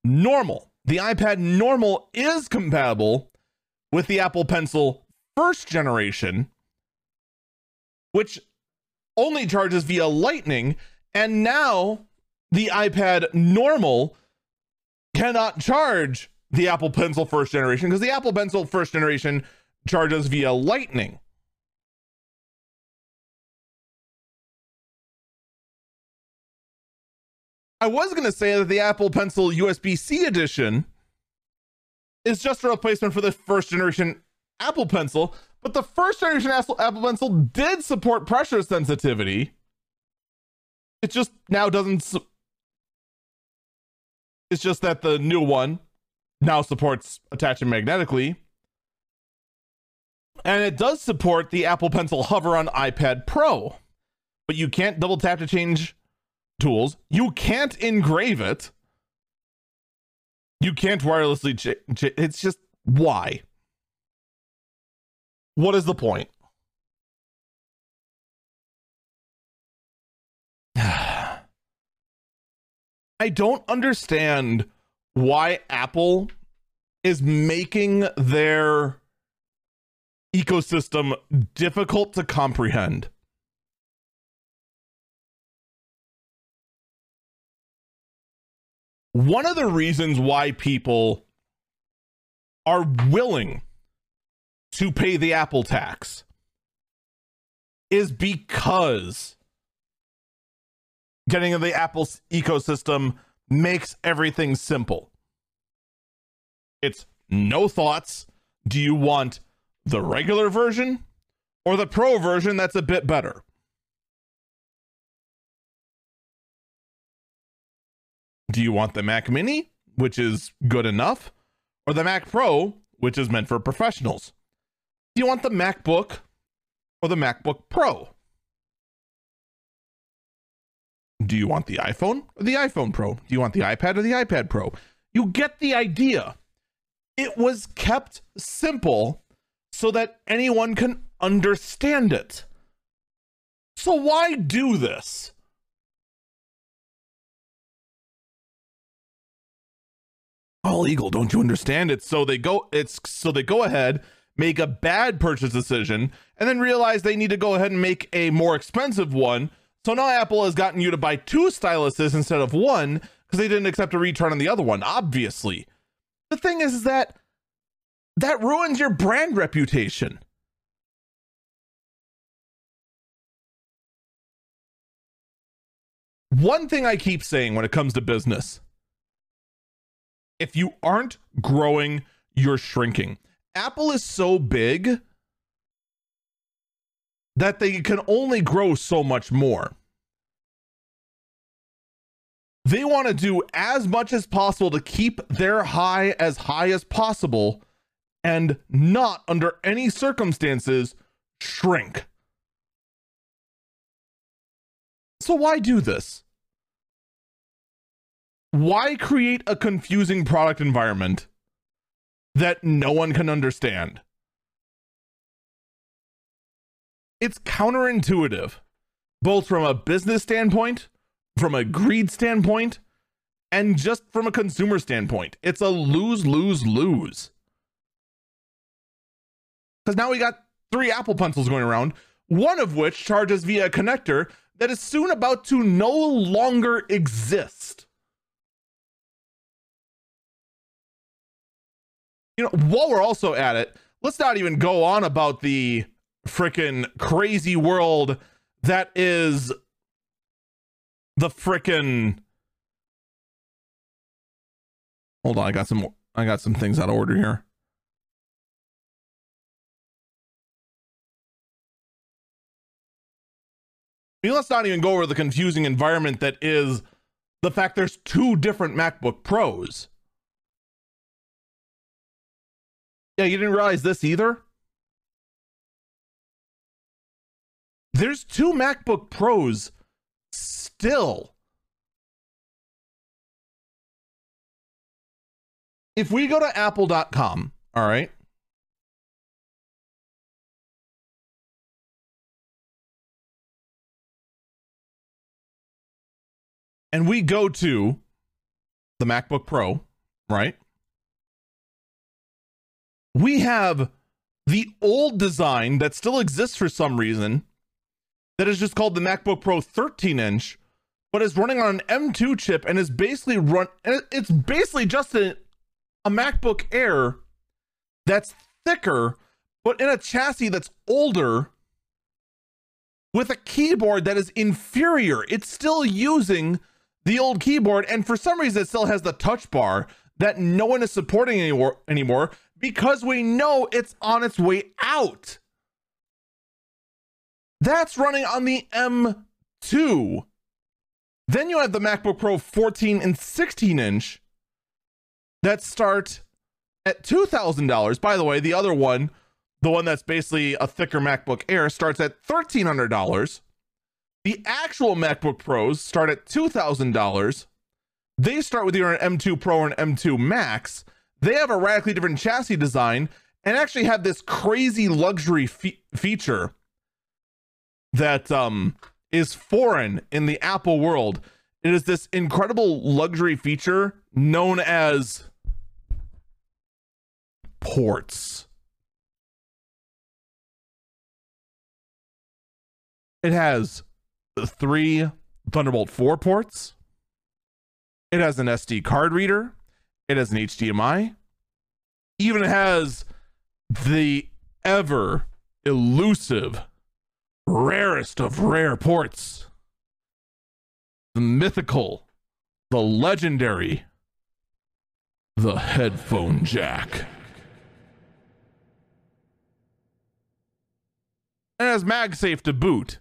Normal. The iPad Normal is compatible with the Apple Pencil first generation, which only charges via Lightning, and now the iPad Normal cannot charge the Apple Pencil first generation because the Apple Pencil first generation charges via Lightning. I was going to say that the Apple Pencil USB C edition is just a replacement for the first generation Apple Pencil, but the first generation Apple Pencil did support pressure sensitivity. It just now doesn't. Su- it's just that the new one now supports attaching magnetically. And it does support the Apple Pencil Hover on iPad Pro, but you can't double tap to change tools. You can't engrave it. You can't wirelessly. It's just why? What is the point? I don't understand why Apple is making their ecosystem difficult to comprehend. One of the reasons why people are willing to pay the Apple tax is because getting in the Apple ecosystem makes everything simple. It's no thoughts. Do you want the regular version or the pro version that's a bit better? Do you want the Mac Mini, which is good enough, or the Mac Pro, which is meant for professionals? Do you want the MacBook or the MacBook Pro? Do you want the iPhone or the iPhone Pro? Do you want the iPad or the iPad Pro? You get the idea. It was kept simple so that anyone can understand it. So why do this? All legal, don't you understand it? So they go it's so they go ahead, make a bad purchase decision, and then realize they need to go ahead and make a more expensive one. So now Apple has gotten you to buy two styluses instead of one because they didn't accept a return on the other one, obviously. The thing is, is that that ruins your brand reputation. One thing I keep saying when it comes to business if you aren't growing, you're shrinking. Apple is so big that they can only grow so much more. They want to do as much as possible to keep their high as high as possible and not under any circumstances shrink. So, why do this? Why create a confusing product environment that no one can understand? It's counterintuitive, both from a business standpoint, from a greed standpoint, and just from a consumer standpoint. It's a lose, lose, lose. Because now we got three Apple pencils going around, one of which charges via a connector that is soon about to no longer exist. You know, while we're also at it, let's not even go on about the freaking crazy world that is the freaking Hold on, I got some I got some things out of order here. I mean, let's not even go over the confusing environment that is the fact there's two different MacBook Pros. Yeah, you didn't realize this either? There's two MacBook Pros still. if we go to apple.com, all right, and we go to the MacBook Pro, right? We have the old design that still exists for some reason that is just called the MacBook Pro 13 inch, but is running on an M2 chip and is basically run. It's basically just a, a MacBook Air that's thicker, but in a chassis that's older with a keyboard that is inferior. It's still using the old keyboard, and for some reason, it still has the touch bar that no one is supporting anymore, anymore because we know it's on its way out. That's running on the M2. Then you have the MacBook Pro 14 and 16 inch that start at $2,000. By the way, the other one, the one that's basically a thicker MacBook Air, starts at $1,300. The actual MacBook Pros start at $2,000. They start with either an M2 Pro or an M2 Max. They have a radically different chassis design and actually have this crazy luxury fe- feature that um, is foreign in the Apple world. It is this incredible luxury feature known as ports. It has three Thunderbolt 4 ports. It has an SD card reader. It has an HDMI. Even has the ever elusive, rarest of rare ports. The mythical, the legendary, the headphone jack. And has MagSafe to boot.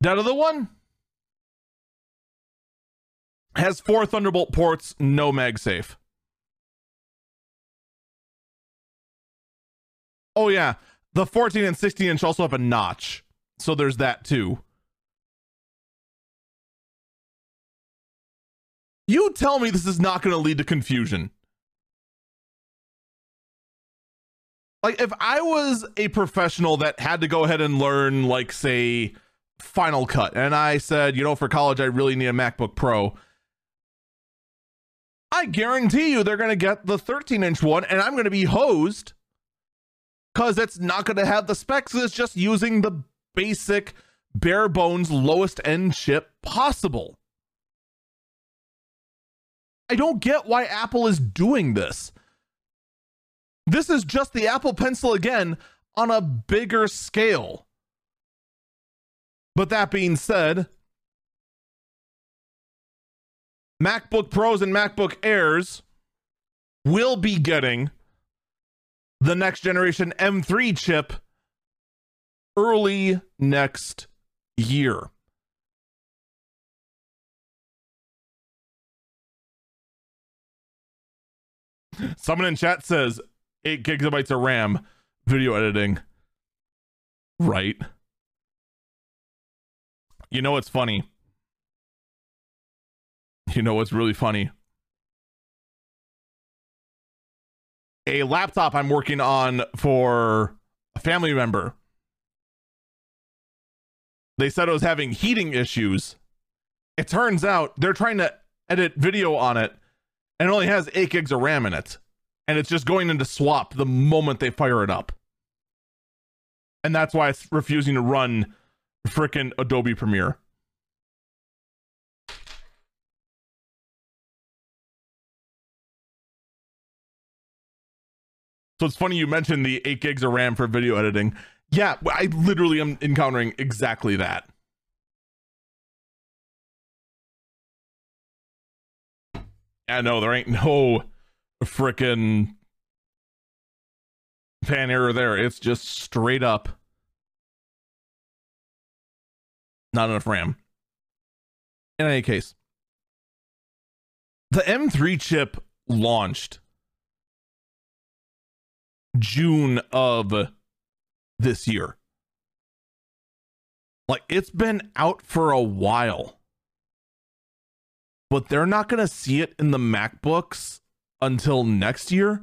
That other one has four Thunderbolt ports, no MagSafe. Oh yeah, the 14 and 16 inch also have a notch, so there's that too. You tell me this is not going to lead to confusion. Like if I was a professional that had to go ahead and learn like say Final Cut. And I said, you know, for college, I really need a MacBook Pro. I guarantee you they're going to get the 13 inch one, and I'm going to be hosed because it's not going to have the specs. It's just using the basic, bare bones, lowest end chip possible. I don't get why Apple is doing this. This is just the Apple Pencil again on a bigger scale. But that being said, MacBook Pros and MacBook Airs will be getting the next generation M3 chip early next year. Someone in chat says 8 gigabytes of RAM video editing. Right. You know what's funny? You know what's really funny? A laptop I'm working on for a family member. They said it was having heating issues. It turns out they're trying to edit video on it and it only has 8 gigs of RAM in it. And it's just going into swap the moment they fire it up. And that's why it's refusing to run freaking Adobe Premiere. So it's funny you mentioned the 8 gigs of RAM for video editing. Yeah, I literally am encountering exactly that. Yeah, no, there ain't no freaking fan error there. It's just straight up not enough RAM. In any case, the M3 chip launched June of this year. Like it's been out for a while. but they're not going to see it in the MacBooks until next year.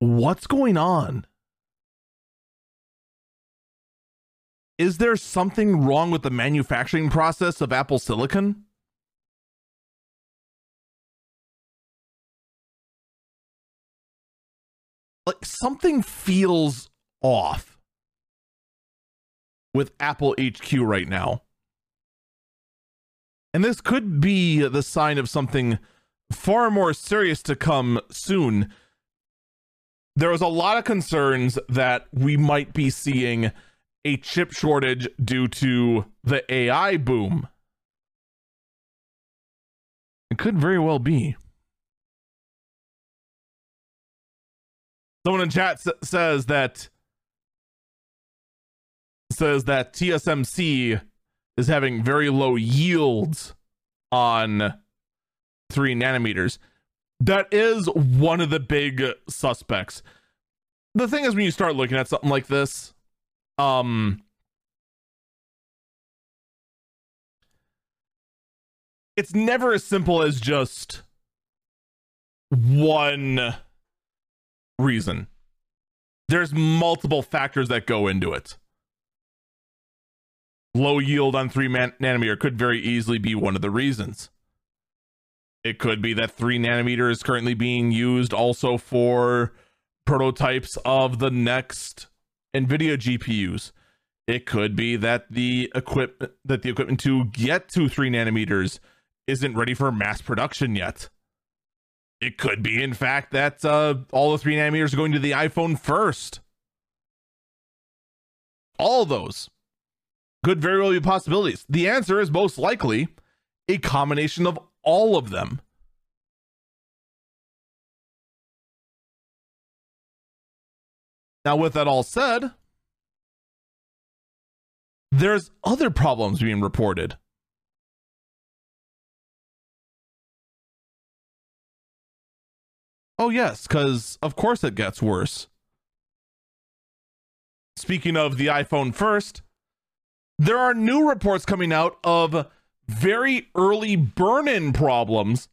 What's going on? Is there something wrong with the manufacturing process of Apple Silicon? Like something feels off with Apple HQ right now. And this could be the sign of something far more serious to come soon. There was a lot of concerns that we might be seeing a chip shortage due to the AI boom. It could very well be. Someone in chat s- says that says that TSMC is having very low yields on three nanometers. That is one of the big suspects. The thing is, when you start looking at something like this, um, it's never as simple as just one reason. There's multiple factors that go into it low yield on 3 man- nanometer could very easily be one of the reasons. It could be that 3 nanometer is currently being used also for prototypes of the next Nvidia GPUs. It could be that the equipment that the equipment to get to 3 nanometers isn't ready for mass production yet. It could be, in fact, that uh, all the 3 nanometers are going to the iPhone first. All those could very well be possibilities. The answer is most likely a combination of all of them. Now, with that all said, there's other problems being reported. Oh, yes, because of course it gets worse. Speaking of the iPhone first, there are new reports coming out of very early burn in problems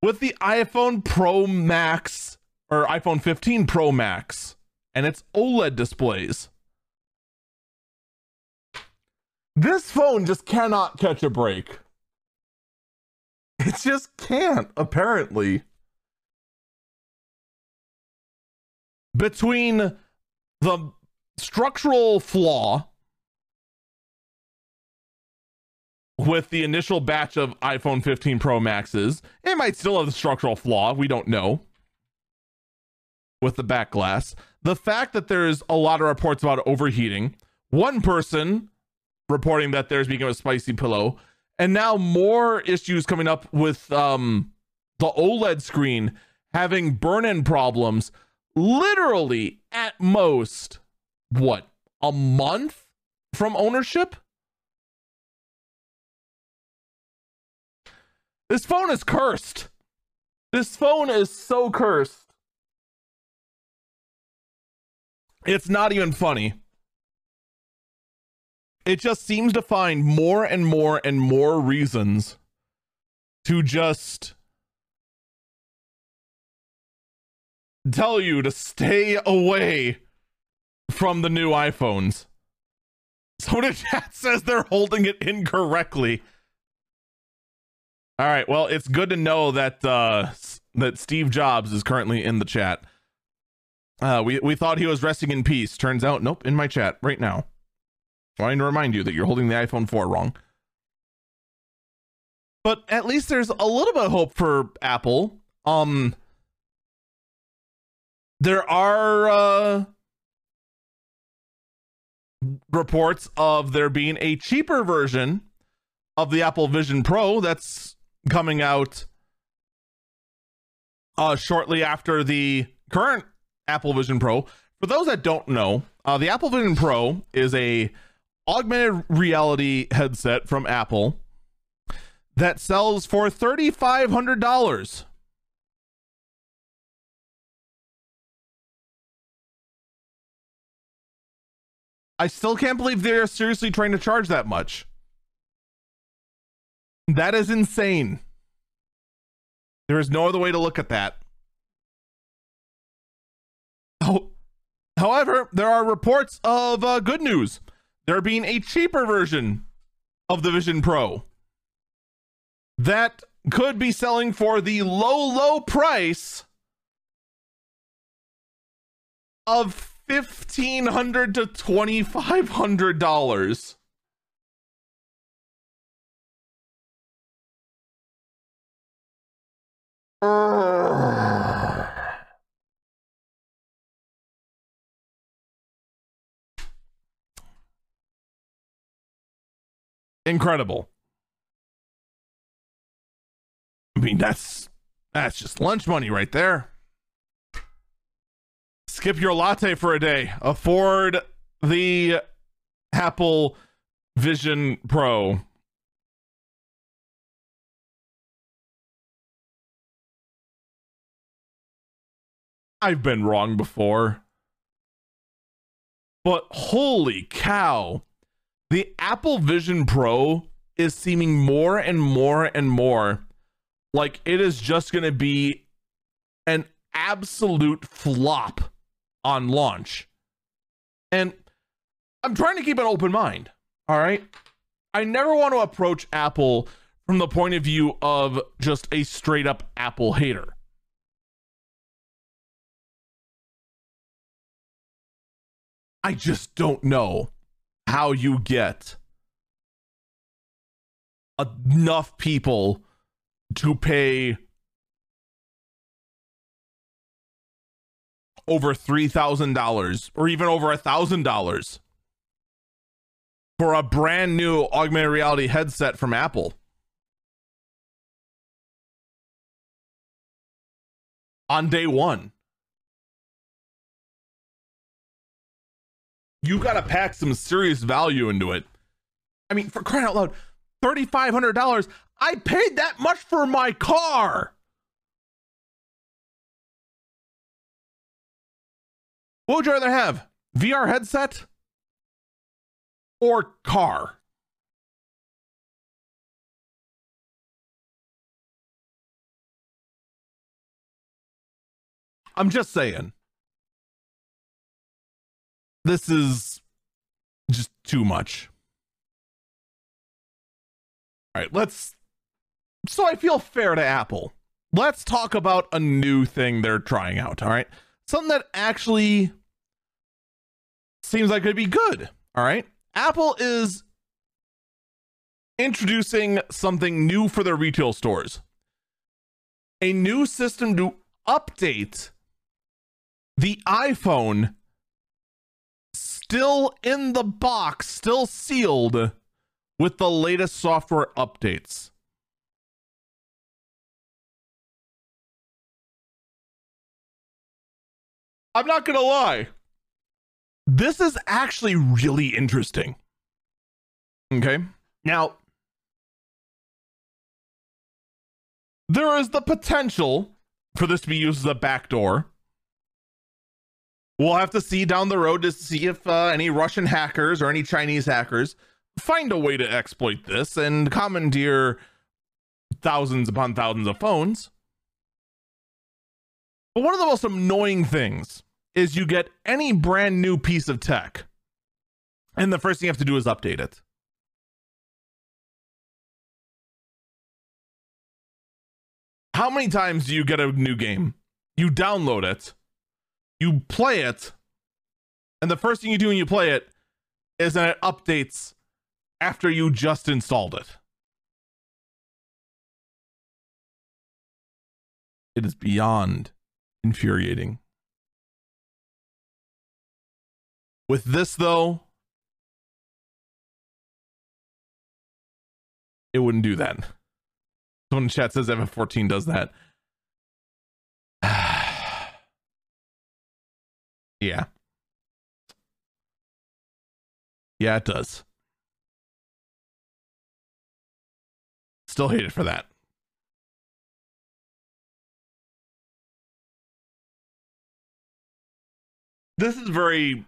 with the iPhone Pro Max or iPhone 15 Pro Max and its OLED displays. This phone just cannot catch a break. It just can't, apparently. Between the structural flaw with the initial batch of iPhone 15 Pro Maxes. It might still have the structural flaw. We don't know. With the back glass. The fact that there's a lot of reports about overheating. One person reporting that there's become a spicy pillow. And now more issues coming up with um, the OLED screen having burn in problems. Literally, at most, what, a month from ownership? This phone is cursed. This phone is so cursed. It's not even funny. It just seems to find more and more and more reasons to just tell you to stay away from the new iPhones. Soda Chat says they're holding it incorrectly. All right. Well, it's good to know that uh, that Steve Jobs is currently in the chat. Uh, we we thought he was resting in peace. Turns out, nope, in my chat right now. Trying to remind you that you're holding the iPhone 4 wrong. But at least there's a little bit of hope for Apple. Um, there are uh, reports of there being a cheaper version of the Apple Vision Pro that's coming out uh, shortly after the current Apple Vision Pro. For those that don't know, uh, the Apple Vision Pro is a augmented reality headset from Apple that sells for $3,500. I still can't believe they're seriously trying to charge that much. That is insane. There is no other way to look at that. Oh, however, there are reports of uh, good news. There being a cheaper version of the Vision Pro that could be selling for the low, low price of fifteen hundred to twenty five hundred dollars. Incredible. I mean, that's that's just lunch money right there. Skip your latte for a day. Afford the Apple Vision Pro. I've been wrong before. But holy cow, the Apple Vision Pro is seeming more and more and more like it is just going to be an absolute flop on launch. And I'm trying to keep an open mind. All right. I never want to approach Apple from the point of view of just a straight up Apple hater. I just don't know how you get enough people to pay over $3,000 or even over $1,000 for a brand new augmented reality headset from Apple. On day one. You got to pack some serious value into it. I mean, for crying out loud, $3,500. I paid that much for my car. What would you rather have? VR headset or car? I'm just saying. This is just too much. All right, let's. So I feel fair to Apple. Let's talk about a new thing they're trying out. All right. Something that actually seems like it'd be good. All right. Apple is introducing something new for their retail stores a new system to update the iPhone still in the box, still sealed with the latest software updates. I'm not going to lie. This is actually really interesting. Okay. Now, there is the potential for this to be used as a backdoor. We'll have to see down the road to see if uh, any Russian hackers or any Chinese hackers find a way to exploit this and commandeer thousands upon thousands of phones. But one of the most annoying things is you get any brand new piece of tech, and the first thing you have to do is update it. How many times do you get a new game? You download it, you play it, and the first thing you do when you play it is that it updates after you just installed it. It is beyond infuriating. With this, though, it wouldn't do that. Someone in chat says FF14 does that. yeah. Yeah, it does. Still hate it for that. This is very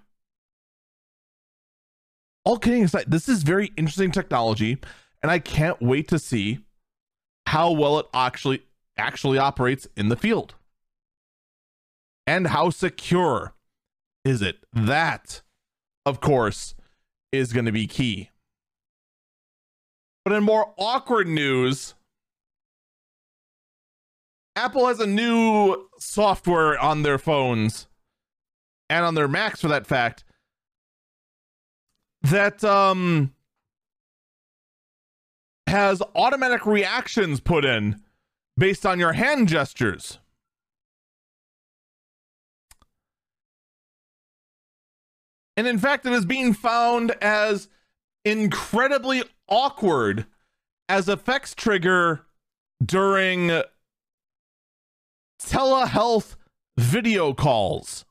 all kidding aside, this is very interesting technology, and I can't wait to see how well it actually actually operates in the field. And how secure is it? That, of course, is going to be key. But in more awkward news, Apple has a new software on their phones and on their Macs for that fact that um has automatic reactions put in based on your hand gestures. And in fact, it is being found as incredibly awkward as effects trigger during telehealth video calls.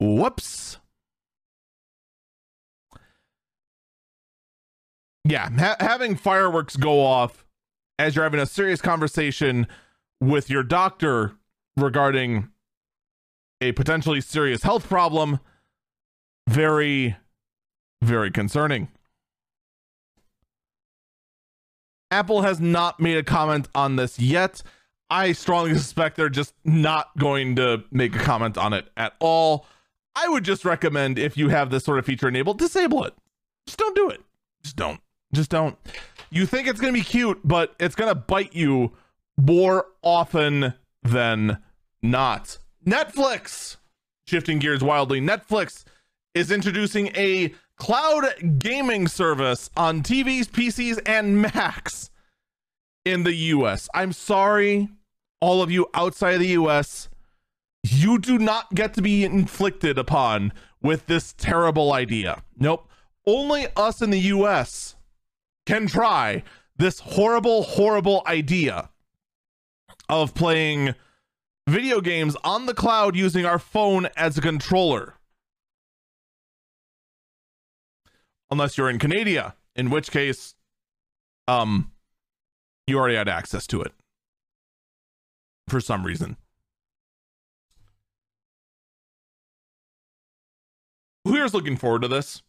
Whoops. Yeah, ha- having fireworks go off as you're having a serious conversation with your doctor regarding a potentially serious health problem very very concerning. Apple has not made a comment on this yet. I strongly suspect they're just not going to make a comment on it at all. I would just recommend if you have this sort of feature enabled, disable it. Just don't do it. Just don't. Just don't. You think it's going to be cute, but it's going to bite you more often than not. Netflix, shifting gears wildly, Netflix is introducing a cloud gaming service on TVs, PCs, and Macs in the US. I'm sorry, all of you outside of the US you do not get to be inflicted upon with this terrible idea. Nope. Only us in the US can try this horrible, horrible idea of playing video games on the cloud using our phone as a controller. Unless you're in Canada, in which case, um, you already had access to it for some reason. Who here's looking forward to this?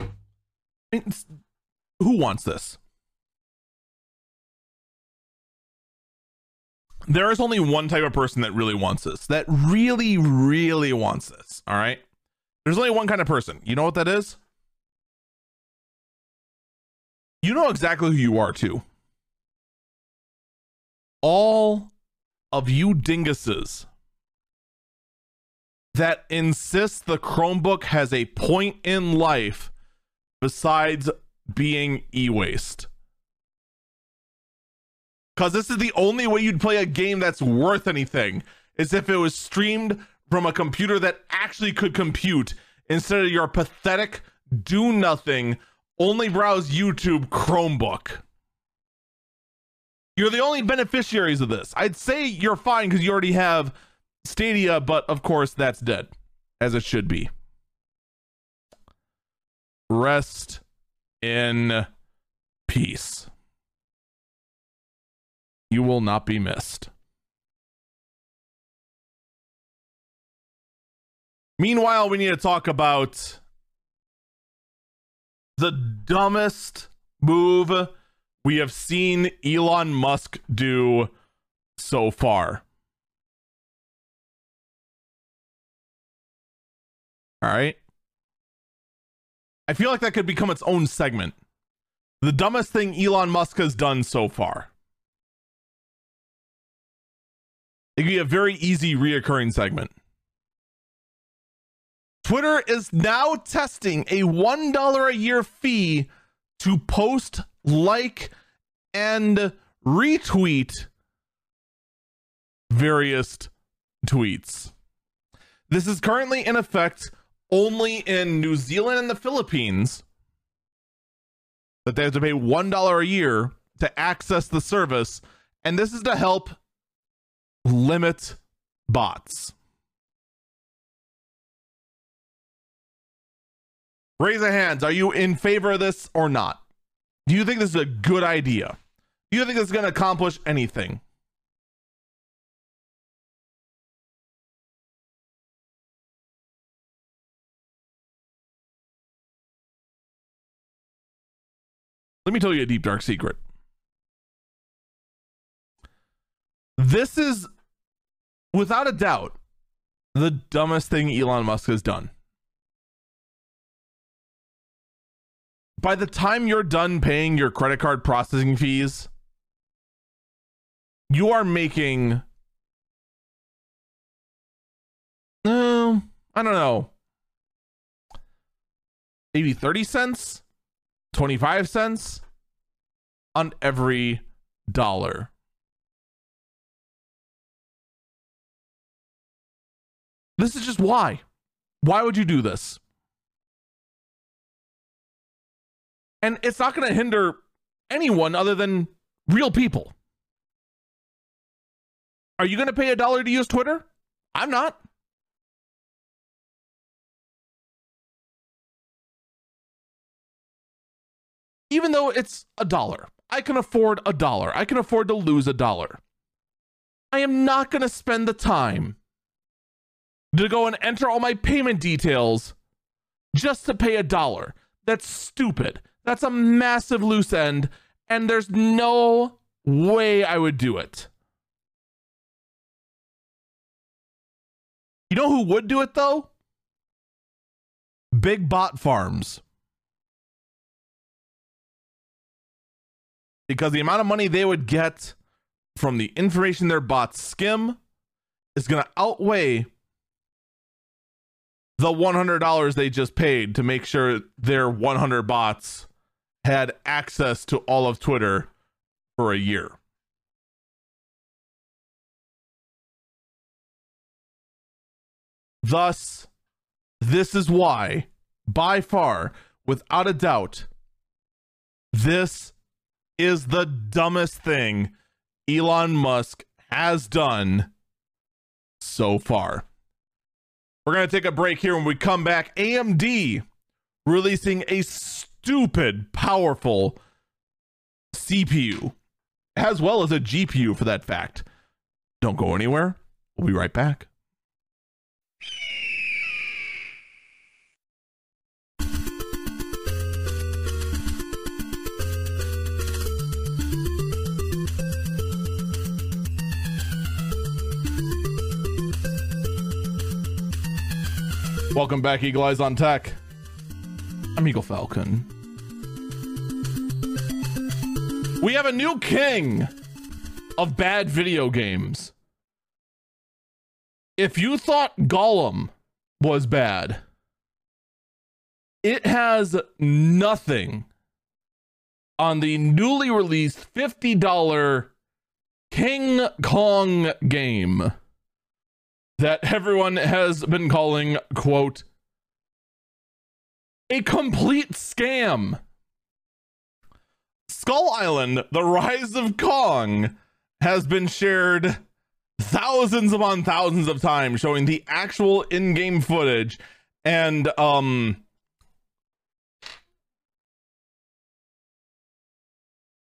I mean, who wants this? There is only one type of person that really wants this. That really, really wants this. All right. There's only one kind of person. You know what that is? You know exactly who you are, too. All of you dinguses that insists the Chromebook has a point in life besides being e waste. Because this is the only way you'd play a game that's worth anything, is if it was streamed from a computer that actually could compute instead of your pathetic, do nothing, only browse YouTube Chromebook. You're the only beneficiaries of this. I'd say you're fine because you already have Stadia, but of course that's dead, as it should be. Rest in peace. You will not be missed. Meanwhile, we need to talk about the dumbest move we have seen Elon Musk do so far. All right. I feel like that could become its own segment. The dumbest thing Elon Musk has done so far. It could be a very easy reoccurring segment. Twitter is now testing a $1 a year fee to post, like, and retweet various tweets. This is currently in effect only in New Zealand and the Philippines that they have to pay $1 a year to access the service. And this is to help limit bots. Raise a hands. Are you in favor of this or not? Do you think this is a good idea? Do you think this is going to accomplish anything? Let me tell you a deep dark secret. This is without a doubt the dumbest thing Elon Musk has done. By the time you're done paying your credit card processing fees, you are making no, I don't know. Maybe 30 cents, 25 cents on every dollar. This is just why. Why would you do this? And it's not going to hinder anyone other than real people. Are you going to pay a dollar to use Twitter? I'm not. Even though it's a dollar, I can afford a dollar. I can afford to lose a dollar. I am not going to spend the time to go and enter all my payment details just to pay a dollar. That's stupid. That's a massive loose end, and there's no way I would do it. You know who would do it though? Big bot farms. Because the amount of money they would get from the information their bots skim is going to outweigh the $100 they just paid to make sure their 100 bots had access to all of Twitter for a year. Thus, this is why, by far, without a doubt, this is the dumbest thing Elon Musk has done so far. We're going to take a break here when we come back. AMD releasing a stupid, powerful CPU, as well as a GPU for that fact. Don't go anywhere. We'll be right back. Welcome back, Eagle Eyes on Tech. I'm Eagle Falcon. We have a new king of bad video games. If you thought Gollum was bad, it has nothing on the newly released $50 King Kong game that everyone has been calling, quote, a complete scam. Skull Island, The Rise of Kong, has been shared thousands upon thousands of times, showing the actual in game footage. And, um,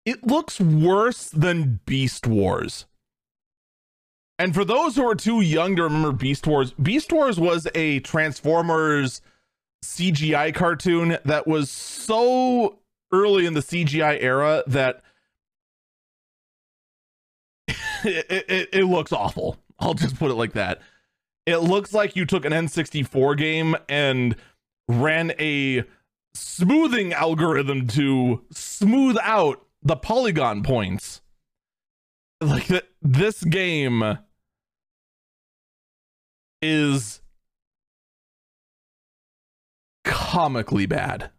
it looks worse than Beast Wars. And for those who are too young to remember Beast Wars, Beast Wars was a Transformers CGI cartoon that was so early in the CGI era that it, it, it, looks awful. I'll just put it like that. It looks like you took an N64 game and ran a smoothing algorithm to smooth out the polygon points. Like this game is comically bad.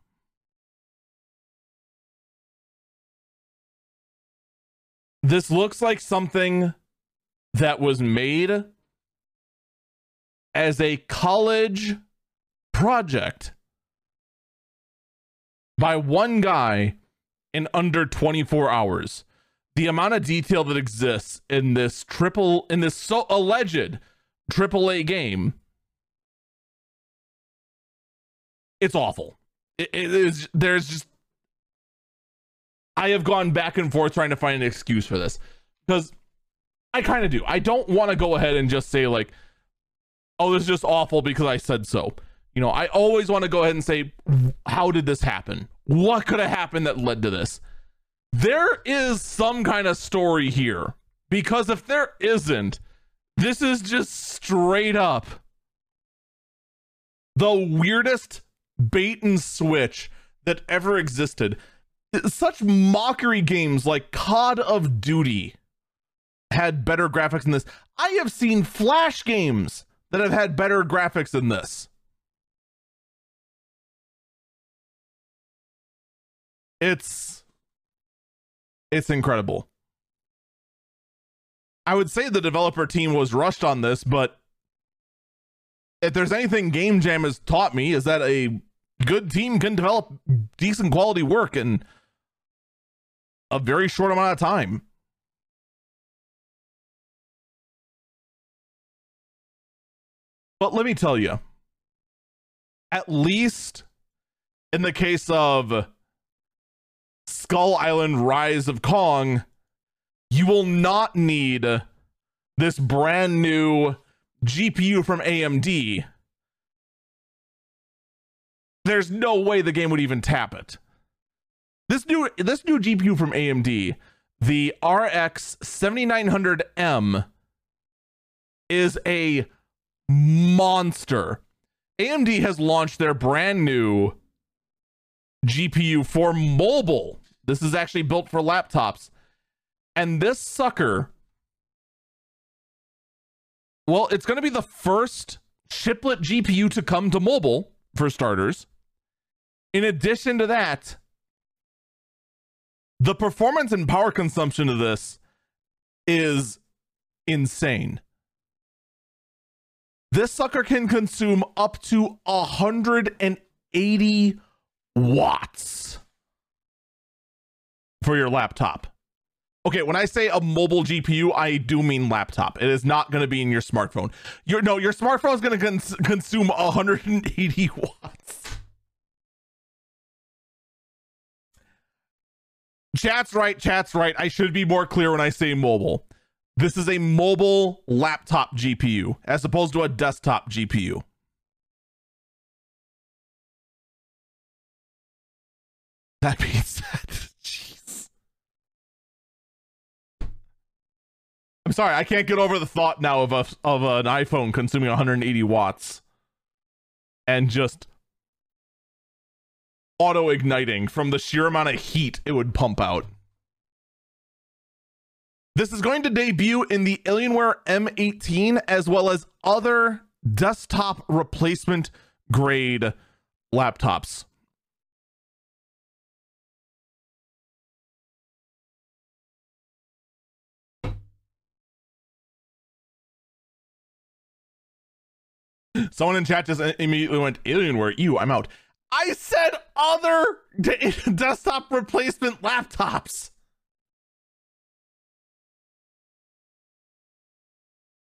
This looks like something that was made as a college project by one guy in under 24 hours. The amount of detail that exists in this triple in this so alleged AAA game, it's awful. It, it is. There's just. I have gone back and forth trying to find an excuse for this because I kind of do. I don't want to go ahead and just say like, "Oh, this is just awful because I said so." You know, I always want to go ahead and say, "How did this happen? what could have happened that led to this. There is some kind of story here because if there isn't, this is just straight up the weirdest bait and switch that ever existed. Such mockery games like Call of Duty had better graphics than this. I have seen Flash games that have had better graphics than this. It's it's incredible. I would say the developer team was rushed on this, but if there's anything Game Jam has taught me is that a good team can develop decent quality work in a very short amount of time. But let me tell you, at least in the case of Skull Island Rise of Kong, you will not need this brand new GPU from AMD, there's no way the game would even tap it. This new this new GPU from AMD, the RX 7900M is a monster. AMD has launched their brand new GPU for mobile. This is actually built for laptops. And this sucker well, it's going to be the first chiplet GPU to come to mobile, for starters. In addition to that, the performance and power consumption of this is insane. This sucker can consume up to 180 watts for your laptop. Okay, when I say a mobile GPU, I do mean laptop. It is not going to be in your smartphone. Your no, your smartphone is going to cons- consume 180 watts. Chat's right, chat's right. I should be more clear when I say mobile. This is a mobile laptop GPU as opposed to a desktop GPU. That being said, Sorry, I can't get over the thought now of a of an iPhone consuming 180 watts and just auto igniting from the sheer amount of heat it would pump out. This is going to debut in the Alienware M18 as well as other desktop replacement grade laptops. Someone in chat just immediately went, Alienware, you, I'm out. I said other desktop replacement laptops.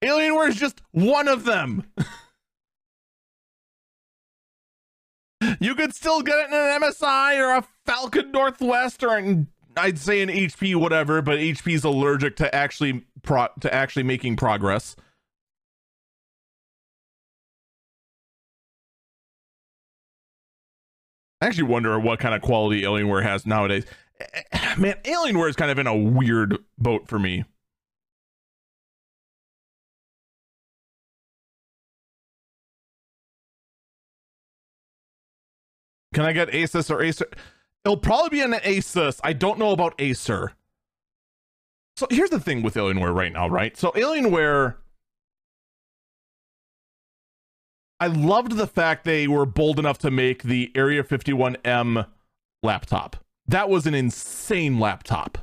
Alienware is just one of them. you could still get it in an MSI or a Falcon Northwest or an I'd say an HP whatever, but HP is allergic to actually pro to actually making progress. I actually wonder what kind of quality Alienware has nowadays. Eh, man, Alienware is kind of in a weird boat for me. Can I get Asus or Acer? It'll probably be an Asus. I don't know about Acer. So here's the thing with Alienware right now, right? So Alienware I loved the fact they were bold enough to make the Area 51M laptop. That was an insane laptop.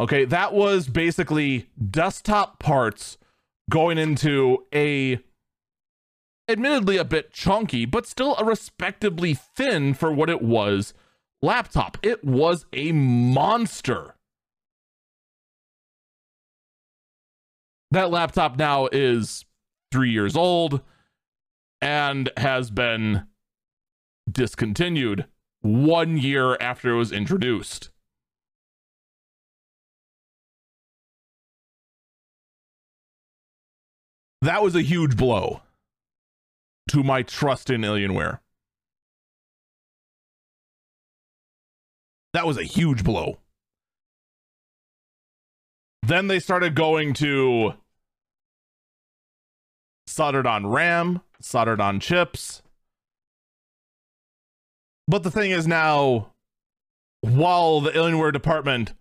Okay, that was basically desktop parts going into a admittedly a bit chunky, but still a respectably thin for what it was laptop. It was a monster. That laptop now is three years old and has been discontinued one year after it was introduced. That was a huge blow to my trust in Alienware. That was a huge blow. Then they started going to soldered on RAM, soldered on chips. But the thing is now, while the Alienware department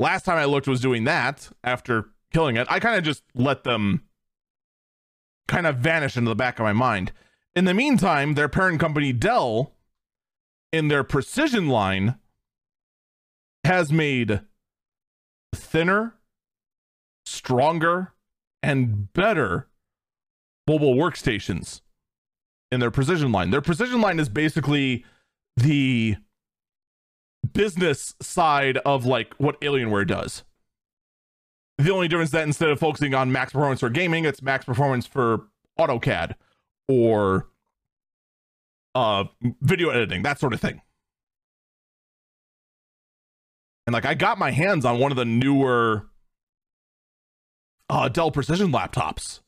last time I looked was doing that after killing it, I kind of just let them kind of vanish into the back of my mind. In the meantime, their parent company Dell, in their precision line, has made thinner, stronger, and better mobile workstations in their precision line. Their precision line is basically the business side of like what Alienware does. The only difference that instead of focusing on max performance for gaming, it's max performance for AutoCAD or uh video editing, that sort of thing. And like I got my hands on one of the newer uh Dell Precision laptops.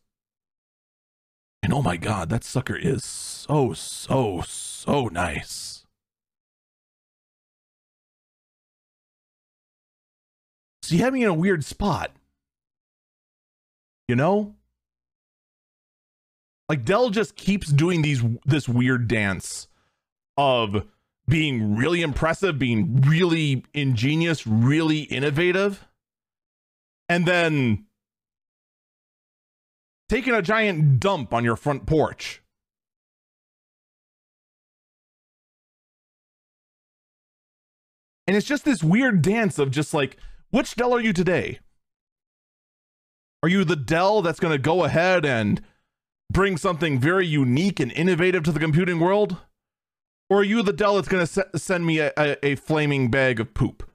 And oh my god, that sucker is so so so nice. So you have me in a weird spot. You know? Like Dell just keeps doing these this weird dance of being really impressive, being really ingenious, really innovative, and then taking a giant dump on your front porch. And it's just this weird dance of just like, which Dell are you today? Are you the Dell that's going to go ahead and bring something very unique and innovative to the computing world? Or are you the Dell that's going to se- send me a, a, a flaming bag of poop?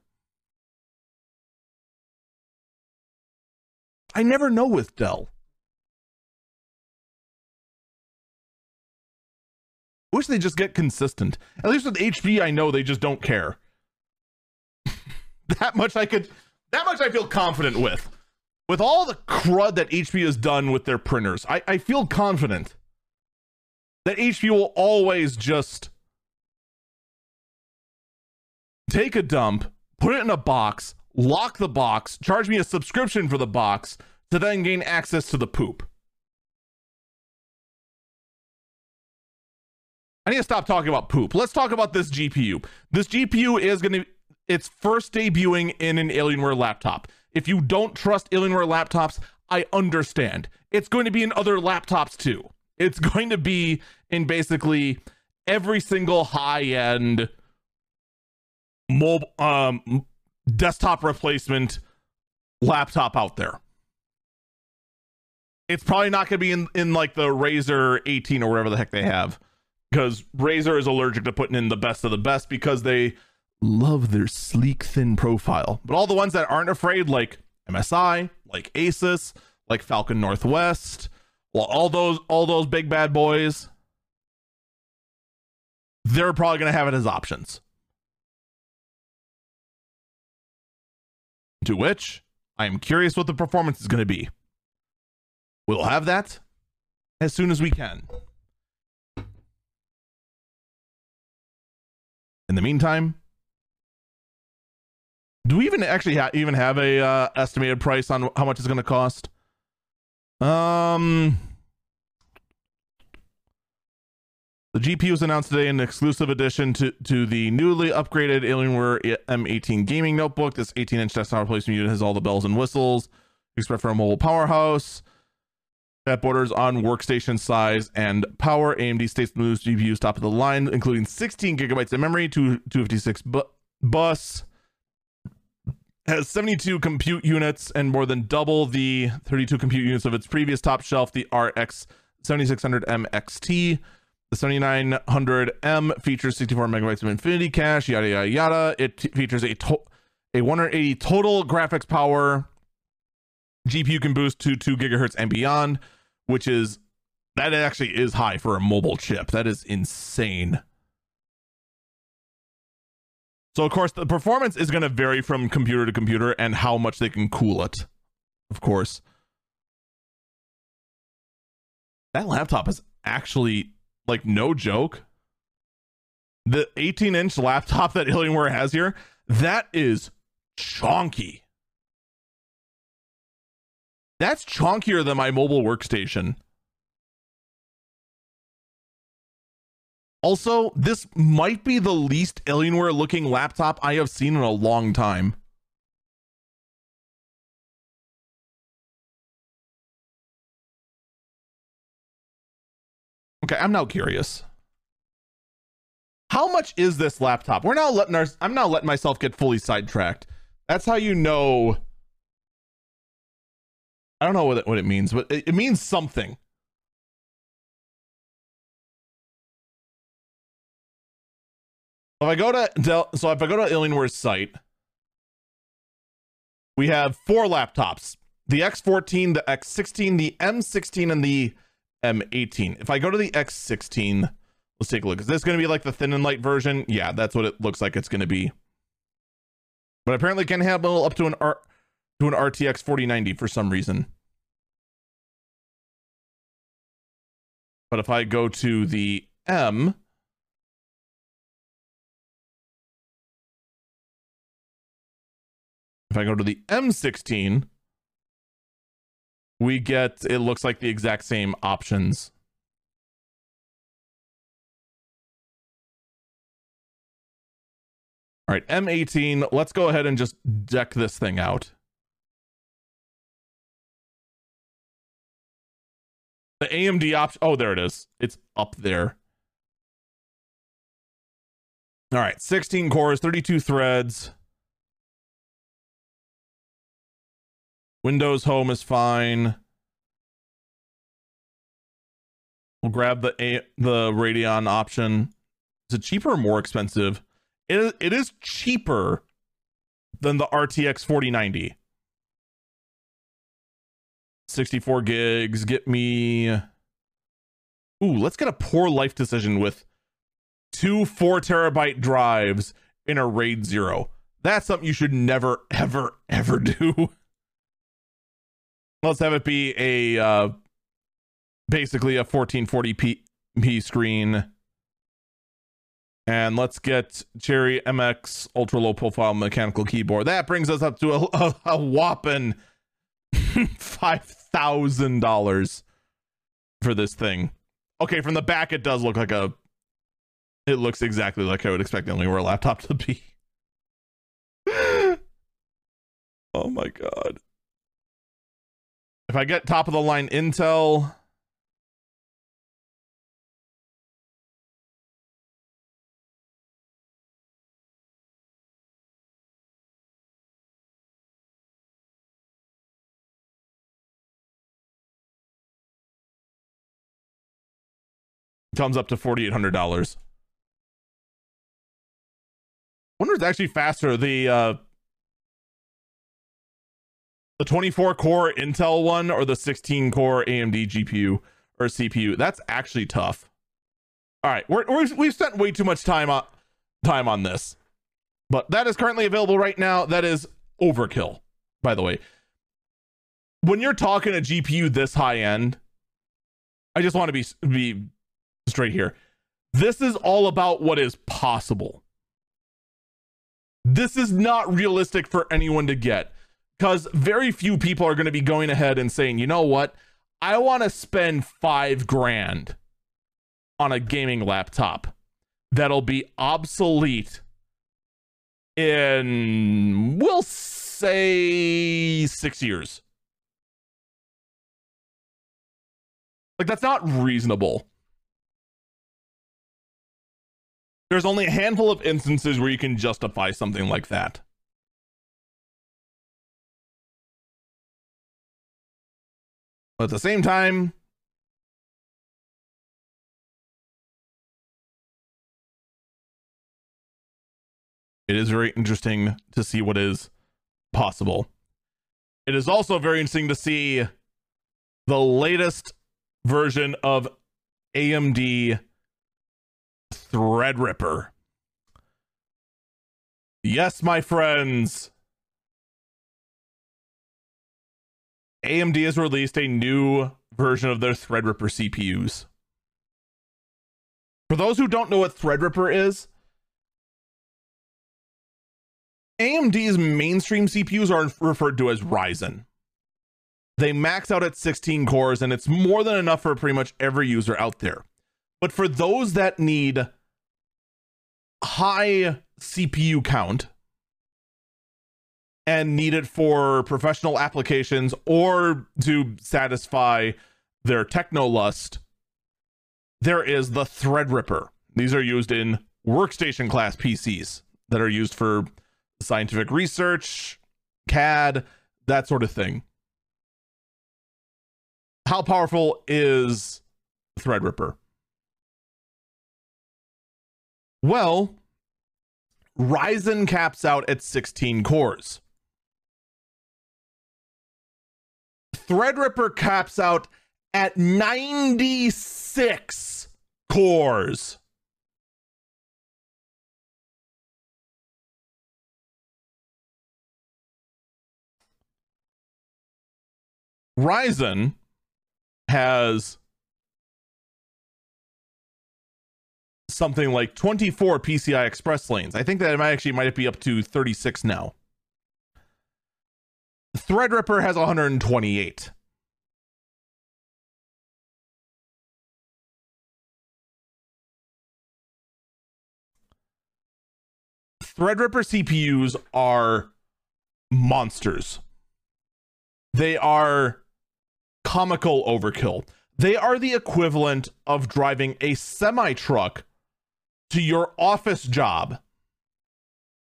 I never know with Dell. Wish they just get consistent. At least with HP, I know they just don't care. that much I could, that much I feel confident with. With all the crud that HP has done with their printers, I, I feel confident that HP will always just take a dump, put it in a box, lock the box, charge me a subscription for the box to then gain access to the poop. I need to stop talking about poop. Let's talk about this GPU. This GPU is going to, it's first debuting in an Alienware laptop. If you don't trust Alienware laptops, I understand. It's going to be in other laptops too. It's going to be in basically every single high end mobile um desktop replacement laptop out there. It's probably not going to be in in like the Razer 18 or whatever the heck they have because Razer is allergic to putting in the best of the best because they love their sleek, thin profile. But all the ones that aren't afraid, like MSI, like Asus, like Falcon Northwest, well, all those all those big bad boys, they're probably going to have it as options. To which I am curious what the performance is going to be. We'll have that as soon as we can. In the meantime, do we even actually ha- even have a uh, estimated price on how much it's going to cost? Um, the GPU was announced today in an exclusive addition to, to the newly upgraded Alienware M18 gaming notebook. This 18 inch desktop replacement unit has all the bells and whistles expect for a mobile powerhouse that borders on workstation size and power. AMD states the newest GPUs top of the line, including 16 gigabytes of memory, 256 bu- bus, has 72 compute units and more than double the 32 compute units of its previous top shelf, the RX 7600M XT. The 7900M features 64 megabytes of Infinity Cache, yada yada yada. It t- features a to- a 180 total graphics power. GPU can boost to 2 gigahertz and beyond which is that actually is high for a mobile chip. That is insane. So of course the performance is going to vary from computer to computer and how much they can cool it. Of course. That laptop is actually like no joke. The 18 inch laptop that Alienware has here, That is chonky. That's chunkier than my mobile workstation. Also, this might be the least Alienware looking laptop I have seen in a long time. Okay, I'm now curious. How much is this laptop? We're now letting our I'm now letting myself get fully sidetracked. That's how you know. I don't know what it, what it means, but it, it means something. If I go to Dell, so if I go to Alienware's site, we have four laptops: the X14, the X16, the M16, and the M18. If I go to the X16, let's take a look. Is this going to be like the thin and light version? Yeah, that's what it looks like it's going to be. But apparently can handle up to an R to an RTX 4090 for some reason. But if I go to the M, if I go to the M16, we get, it looks like the exact same options. All right, M18, let's go ahead and just deck this thing out. The AMD option, oh, there it is. It's up there. All right, 16 cores, 32 threads. Windows Home is fine. We'll grab the A the Radeon option. Is it cheaper or more expensive? It it is cheaper than the RTX 4090. 64 gigs. Get me. Ooh, let's get a poor life decision with two four terabyte drives in a RAID zero. That's something you should never, ever, ever do. Let's have it be a uh, basically a 1440p screen. And let's get Cherry MX ultra low profile mechanical keyboard. That brings us up to a, a, a whopping $5,000 for this thing. Okay, from the back, it does look like a. It looks exactly like I would expect the Alienware laptop to be. oh my god. If I get top of the line Intel, comes up to $4,800. wonder if it's actually faster. The uh, the 24 core Intel one or the 16 core AMD GPU or CPU. That's actually tough. All right, we're, we're, we've spent way too much time on time on this, but that is currently available right now. That is overkill, by the way. When you're talking a GPU this high end, I just want to be be straight here. This is all about what is possible. This is not realistic for anyone to get because very few people are going to be going ahead and saying, you know what? I want to spend five grand on a gaming laptop that'll be obsolete in, we'll say, six years. Like, that's not reasonable. There's only a handful of instances where you can justify something like that. But at the same time, it is very interesting to see what is possible. It is also very interesting to see the latest version of AMD Threadripper. Yes, my friends. AMD has released a new version of their Threadripper CPUs. For those who don't know what Threadripper is, AMD's mainstream CPUs are referred to as Ryzen. They max out at 16 cores, and it's more than enough for pretty much every user out there. But for those that need high CPU count and need it for professional applications or to satisfy their techno lust, there is the Threadripper. These are used in workstation class PCs that are used for scientific research, CAD, that sort of thing. How powerful is Threadripper? Well, Ryzen caps out at 16 cores. Threadripper caps out at 96 cores. Ryzen has something like 24 PCI Express lanes. I think that it might actually might be up to 36 now. Threadripper has 128. Threadripper CPUs are monsters. They are comical overkill. They are the equivalent of driving a semi truck to your office job.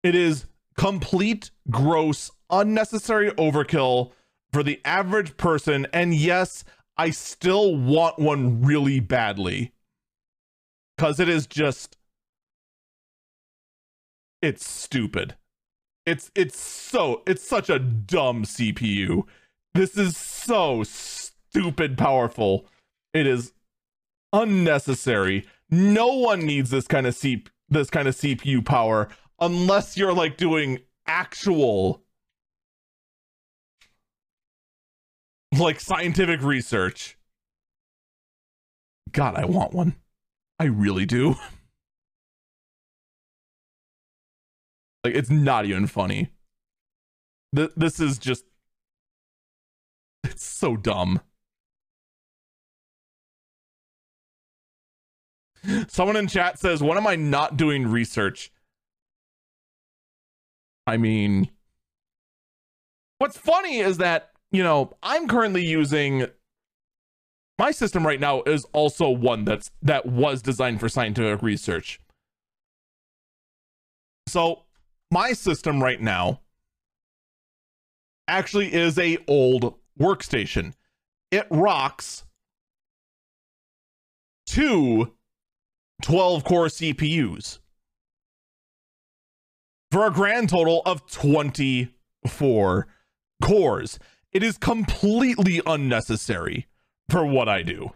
It is complete, gross, unnecessary overkill for the average person. And yes, I still want one really badly because it is just it's stupid. It's it's so it's such a dumb CPU. This is so stupid powerful. It is unnecessary. No one needs this kind of this kind of CPU power unless you're like doing actual like scientific research. God, I want one. I really do. like it's not even funny. Th- this is just it's so dumb. Someone in chat says, When am I not doing research? I mean, what's funny is that, you know, I'm currently using my system right now is also one that's that was designed for scientific research. So, my system right now actually is a old workstation. It rocks two 12 core CPUs for a grand total of 24 cores. It is completely unnecessary for what I do.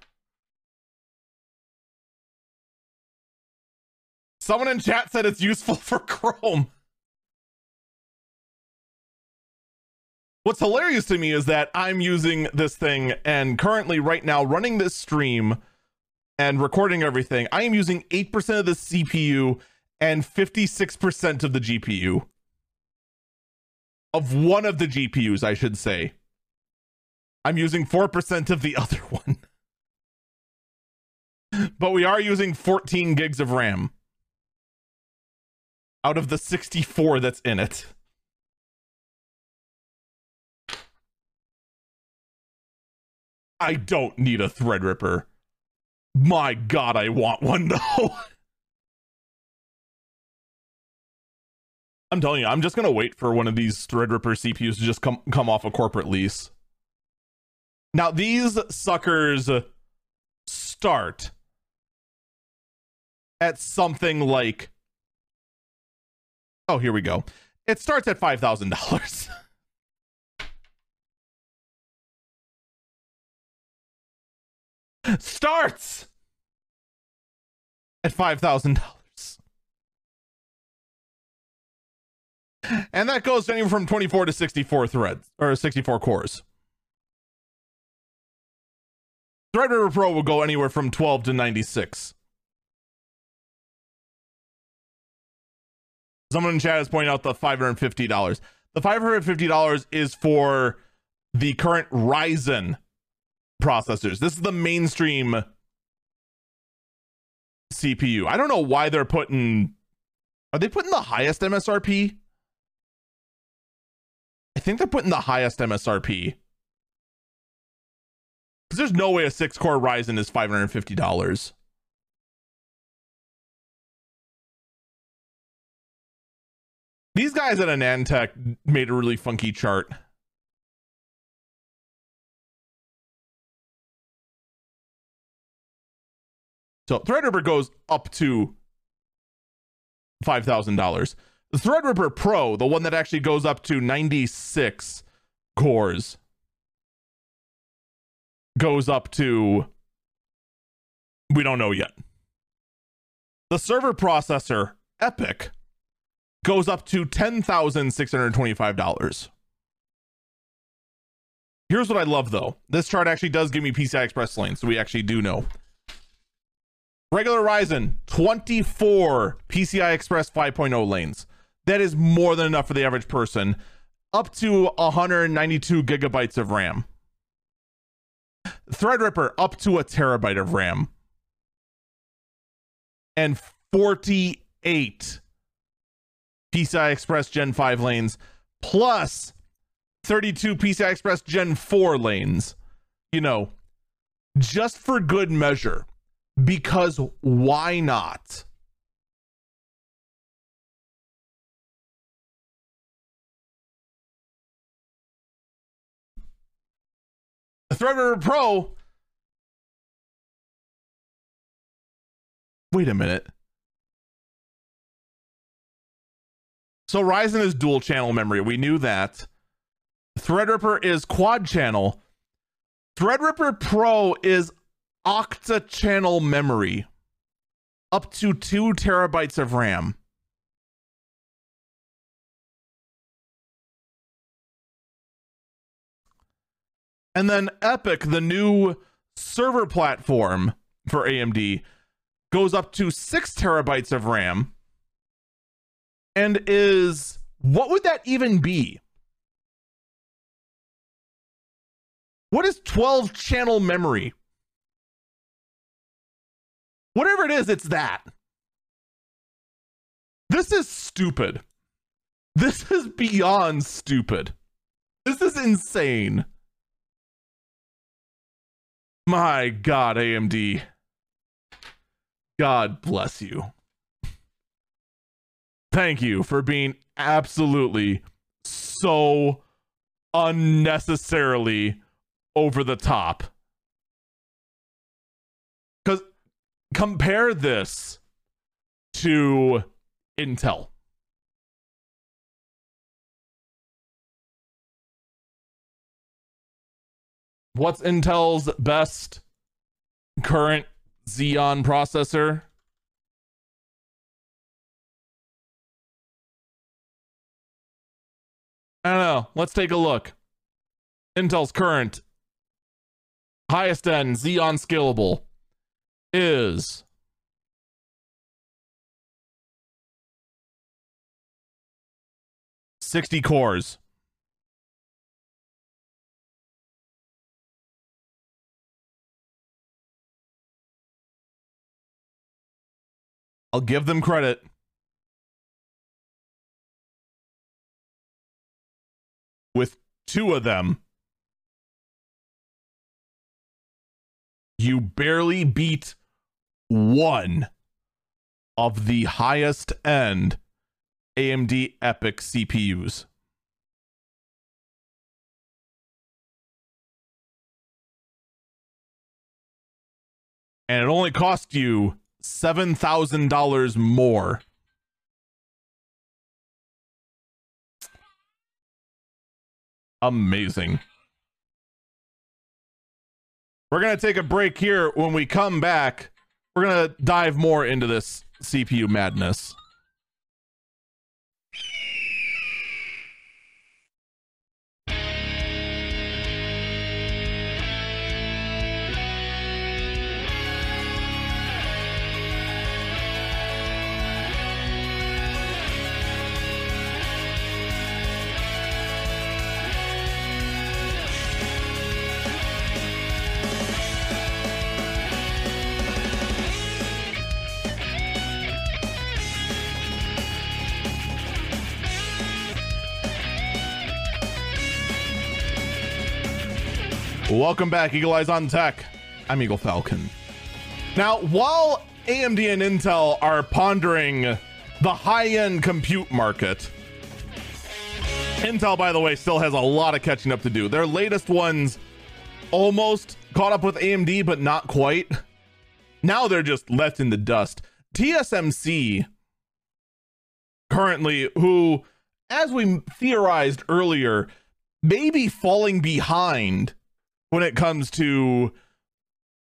Someone in chat said it's useful for Chrome. What's hilarious to me is that I'm using this thing and currently, right now, running this stream and recording everything, I am using 8% of the CPU and 56% of the GPU. Of one of the GPUs, I should say. I'm using 4% of the other one. but we are using 14 gigs of RAM out of the 64 that's in it. I don't need a Threadripper. My God, I want one though. I'm telling you, I'm just gonna wait for one of these Threadripper CPUs to just come come off a corporate lease. Now these suckers start at something like Oh, here we go. It starts at five thousand dollars. starts at $5,000. And that goes anywhere from 24 to 64 threads or 64 cores. Threadripper Pro will go anywhere from 12 to 96. Someone in chat is pointing out the $550. The $550 is for the current Ryzen processors. This is the mainstream CPU. I don't know why they're putting are they putting the highest MSRP? I think they're putting the highest MSRP. Because there's no way a six core Ryzen is $550. These guys at AnandTech made a really funky chart. So Threadripper goes up to $5,000. The Threadripper Pro, the one that actually goes up to 96 cores, goes up to, we don't know yet. The server processor, EPYC goes up to $10,625. Here's what I love though. This chart actually does give me PCI Express lanes, so we actually do know. Regular Ryzen, 24 PCI Express 5.0 lanes. That is more than enough for the average person. Up to 192 gigabytes of RAM. Threadripper, up to a terabyte of RAM. And 48 PCI Express Gen 5 lanes, plus 32 PCI Express Gen 4 lanes. You know, just for good measure because why not? Threadripper Pro. Wait a minute. So Ryzen is dual channel memory. We knew that. Threadripper is quad channel. Threadripper Pro is octa channel memory, up to two terabytes of RAM. And then EPYC, the new server platform for AMD, goes up to six terabytes of RAM and is what would that even be? What is 12 channel memory? Whatever it is, it's that. This is stupid. This is beyond stupid. This is insane. My God, AMD. God bless you. Thank you for being absolutely so unnecessarily over the top. Compare this to Intel. What's Intel's best current Xeon processor? I don't know. Let's take a look. Intel's current highest end Xeon scalable is sixty cores. I'll give them credit. With two of them, you barely beat one of the highest end AMD EPYC CPUs. And it only cost you $7,000 more. Amazing. We're going to take a break here. When we come back, we're to dive more into this CPU madness. Welcome back, Eagle Eyes on Tech. I'm Eagle Falcon. Now, while AMD and Intel are pondering the high end compute market, Intel, by the way, still has a lot of catching up to do. Their latest ones almost caught up with AMD, but not quite. Now they're just left in the dust. TSMC, currently, who, as we theorized earlier, may be falling behind when it comes to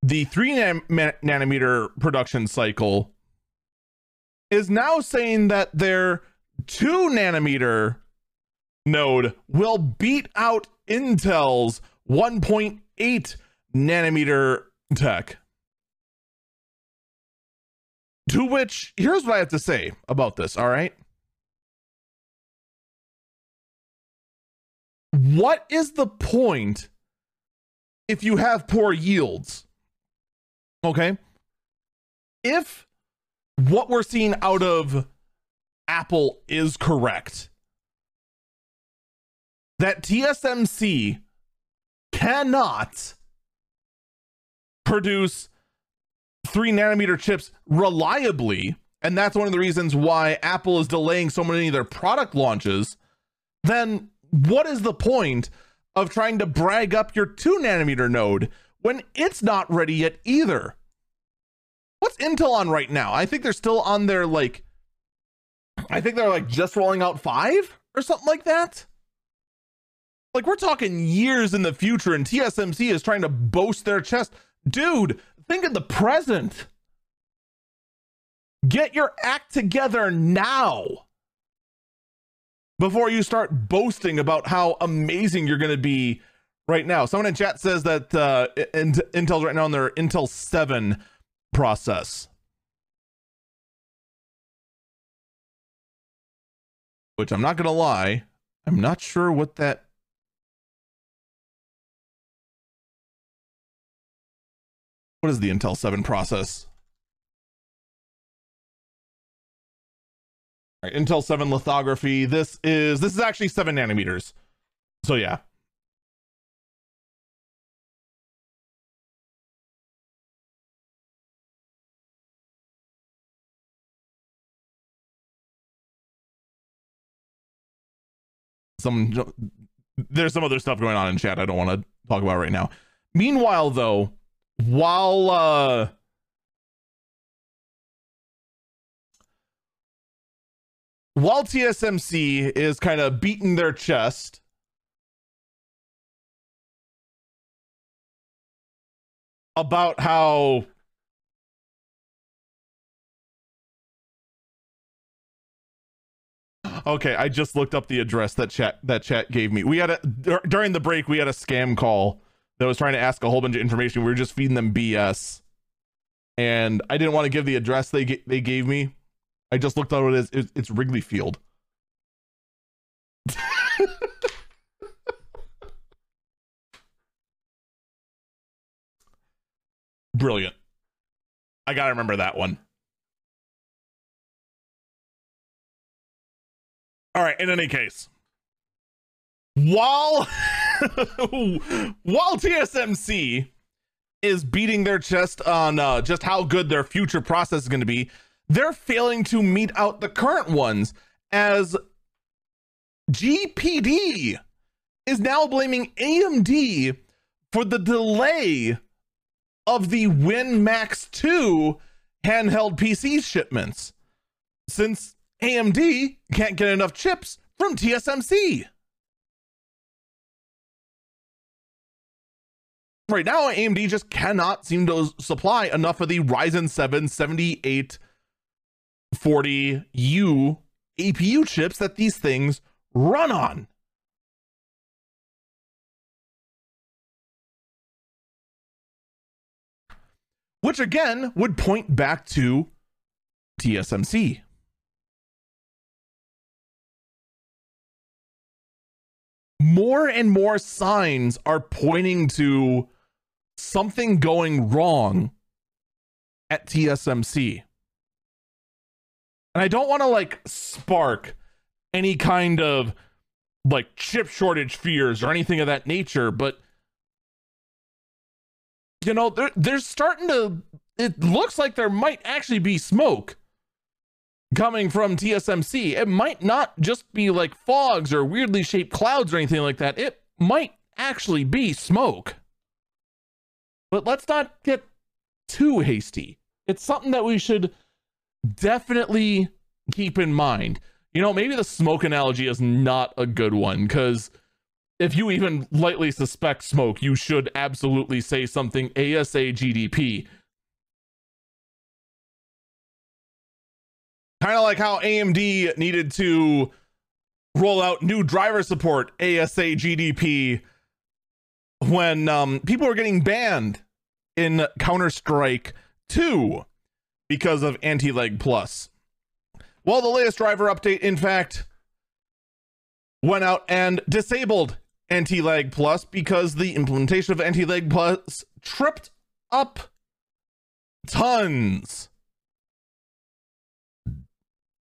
the three nanometer production cycle is now saying that their two nanometer node will beat out Intel's 1.8 nanometer tech. To which, here's what I have to say about this, all right? What is the point if you have poor yields. Okay. If what we're seeing out of Apple is correct, that TSMC cannot produce three nanometer chips reliably, and that's one of the reasons why Apple is delaying so many of their product launches, then what is the point of trying to brag up your two nanometer node when it's not ready yet either. What's Intel on right now? I think they're still on their like, I think they're like just rolling out five or something like that. Like we're talking years in the future, and TSMC is trying to boast their chest. Dude, think of the present. Get your act together now before you start boasting about how amazing you're going to be right now. Someone in chat says that uh, Intel's right now on their Intel 7 process. Which I'm not going to lie, I'm not sure what that What is the Intel 7 process? Right, Intel 7 lithography. This is this is actually 7 nanometers. So yeah. Some there's some other stuff going on in chat I don't want to talk about right now. Meanwhile though, while uh while TSMC is kind of beating their chest, about how Okay, I just looked up the address that chat that chat gave me. We had a during the break we had a scam call that was trying to ask a whole bunch of information. We were just feeding them BS. And I didn't want to give the address they they gave me I just looked at what it is. It's, it's Wrigley Field. Brilliant. I gotta remember that one. All right. In any case, while while TSMC is beating their chest on uh, just how good their future process is going to be, they're failing to meet out the current ones as GPD is now blaming AMD for the delay of the Win Max 2 handheld PC shipments since AMD can't get enough chips from TSMC. Right now, AMD just cannot seem to supply enough of the Ryzen 7 78 40U APU chips that these things run on. Which again would point back to TSMC. More and more signs are pointing to something going wrong at TSMC and I don't want to like spark any kind of like chip shortage fears or anything of that nature, but you know, they're, they're starting to, it looks like there might actually be smoke coming from TSMC. It might not just be like fogs or weirdly shaped clouds or anything like that. It might actually be smoke. But let's not get too hasty. It's something that we should definitely keep in mind. You know, maybe the smoke analogy is not a good one because if you even lightly suspect smoke, you should absolutely say something ASA GDP. Kind of like how AMD needed to roll out new driver support ASA GDP when um, people were getting banned in Counter Strike 2 because of Anti Lag Plus. Well, the latest driver update, in fact, went out and disabled Anti Lag Plus because the implementation of Anti Lag Plus tripped up tons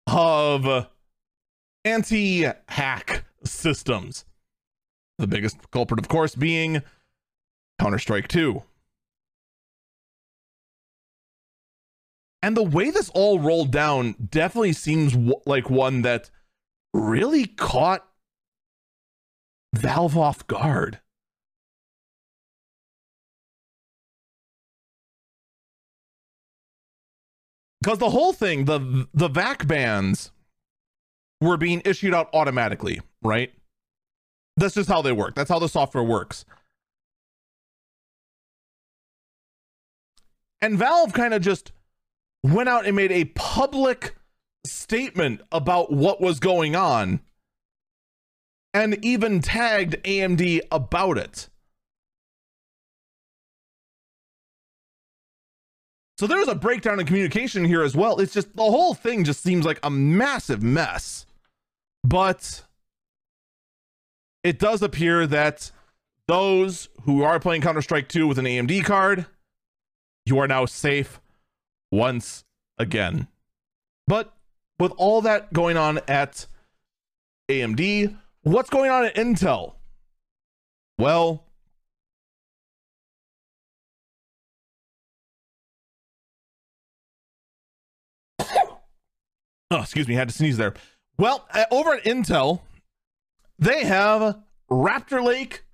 of anti hack systems. The biggest culprit, of course, being Counter Strike 2. And the way this all rolled down definitely seems w- like one that really caught Valve off guard. Because the whole thing, the the VAC bans were being issued out automatically, right? That's just how they work. That's how the software works. And Valve kind of just went out and made a public statement about what was going on and even tagged AMD about it. So there's a breakdown in communication here as well. It's just the whole thing just seems like a massive mess. But it does appear that those who are playing Counter Strike 2 with an AMD card, you are now safe once again. But with all that going on at AMD, what's going on at Intel? Well, oh, excuse me, had to sneeze there. Well, uh, over at Intel, they have Raptor Lake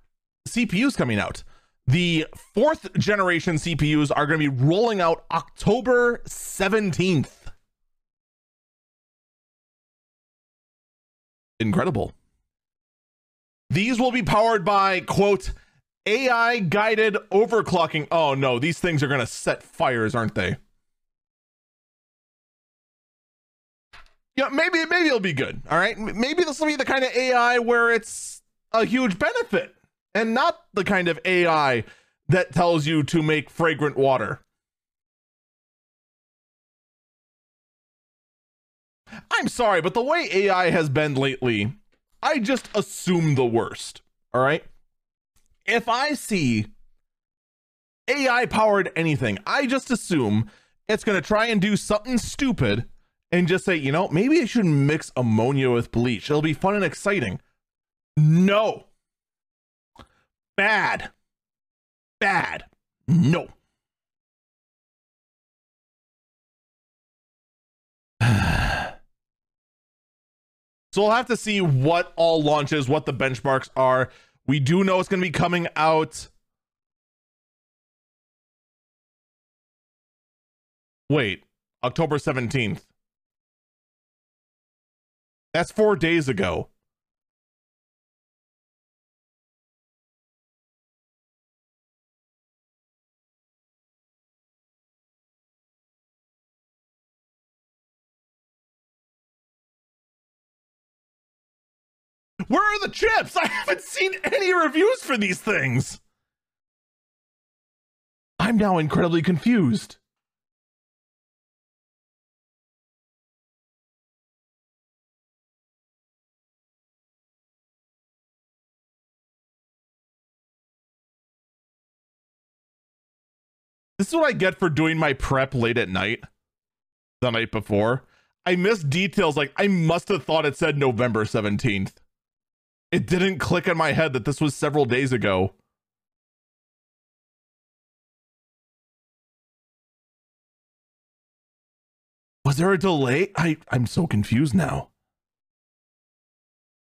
CPUs coming out. The fourth generation CPUs are going to be rolling out October 17th. Incredible. These will be powered by, quote, AI guided overclocking. Oh no, these things are going to set fires, aren't they? Yeah, maybe maybe it'll be good. All right, maybe this will be the kind of AI where it's a huge benefit, and not the kind of AI that tells you to make fragrant water. I'm sorry, but the way AI has been lately, I just assume the worst. All right. If I see AI powered anything, I just assume it's going to try and do something stupid and just say, you know, maybe I should mix ammonia with bleach. It'll be fun and exciting. No. Bad. Bad. No. so we'll have to see what all launches, what the benchmarks are. We do know it's going to be coming out. Wait, October 17th. That's four days ago. Where are the chips? I haven't seen any reviews for these things. I'm now incredibly confused. This is what I get for doing my prep late at night the night before. I missed details like I must have thought it said November 17th. It didn't click in my head that this was several days ago. Was there a delay? I, I'm so confused now.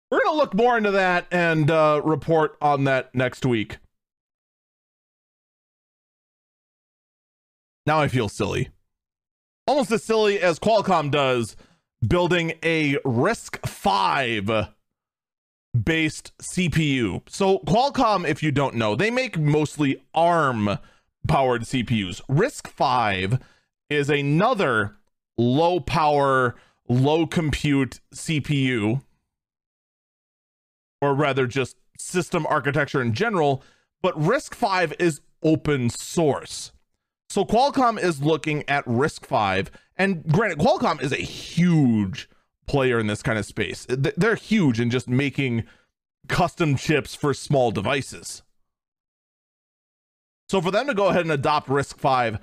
We're going to look more into that and uh, report on that next week. Now I feel silly. Almost as silly as Qualcomm does building a RISC-V based CPU. So Qualcomm, if you don't know, they make mostly ARM powered CPUs. RISC-V is another low power, low compute CPU, or rather just system architecture in general. But RISC-V is open source. So Qualcomm is looking at RISC-V, and granted, Qualcomm is a huge player in this kind of space. They're huge in just making custom chips for small devices. So for them to go ahead and adopt RISC-V,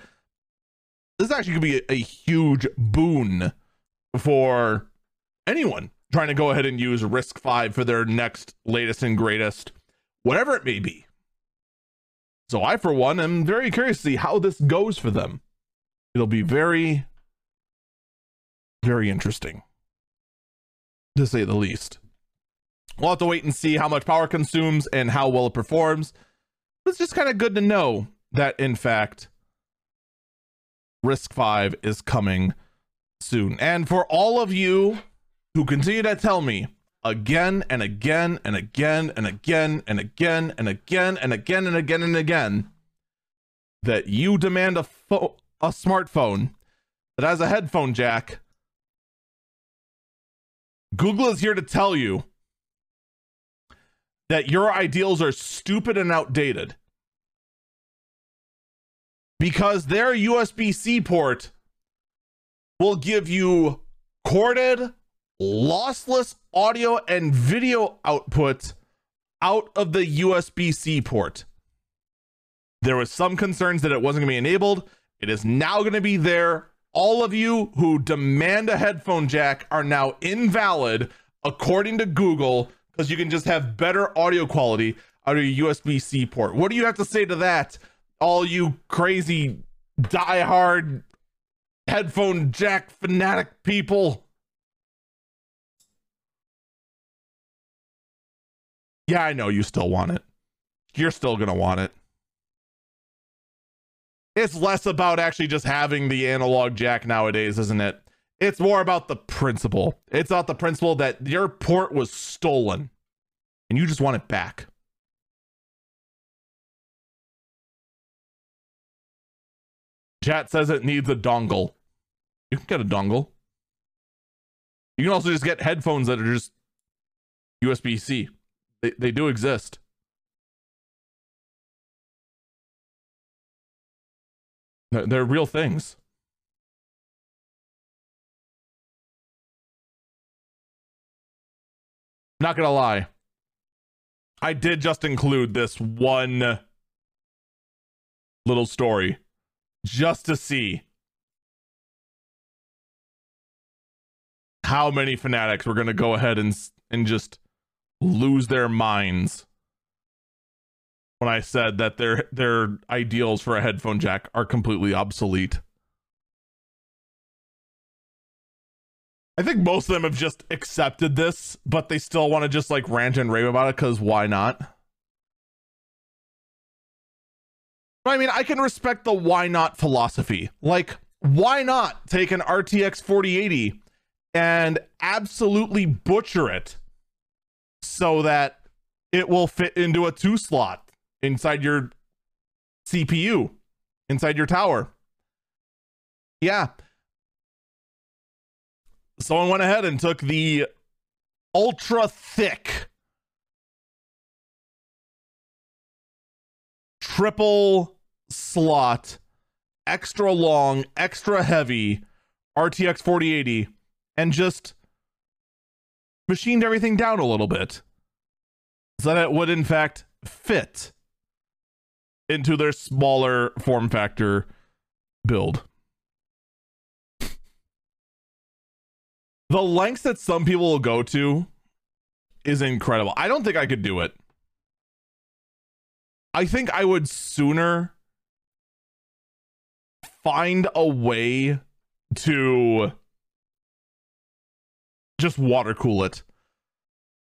this actually could be a, a huge boon for anyone trying to go ahead and use RISC-V for their next latest and greatest, whatever it may be. So I, for one, am very curious to see how this goes for them. It'll be very, very interesting, to say the least. We'll have to wait and see how much power consumes and how well it performs. But It's just kind of good to know that, in fact, RISC-V is coming soon. And for all of you who continue to tell me again and again and again and again and again and again and again and again and again that you demand a fo- a smartphone that has a headphone jack Google is here to tell you that your ideals are stupid and outdated because their USB C port will give you corded lossless audio and video output out of the USB C port. There was some concerns that it wasn't going to be enabled. It is now going to be there. All of you who demand a headphone jack are now invalid according to Google because you can just have better audio quality out of your USB C port. What do you have to say to that? All you crazy die-hard headphone jack fanatic people. Yeah, I know you still want it. You're still going to want it. It's less about actually just having the analog jack nowadays, isn't it? It's more about the principle. It's about the principle that your port was stolen and you just want it back. Chat says it needs a dongle. You can get a dongle. You can also just get headphones that are just USB C. They, they do exist. They're, real things. Not gonna lie. I did just include this one little story just to see how many fanatics were going to go ahead and and just lose their minds when I said that their their ideals for a headphone jack are completely obsolete. I think most of them have just accepted this, but they still want to just like rant and rave about it because why not? I mean, I can respect the why not philosophy. Like, why not take an RTX 4080 and absolutely butcher it so that it will fit into a two slot inside your CPU, inside your tower. Yeah. Someone went ahead and took the ultra thick triple slot, extra long, extra heavy RTX 4080 and just machined everything down a little bit so that it would in fact fit into their smaller form factor build. The lengths that some people will go to is incredible. I don't think I could do it. I think I would sooner find a way to just water cool it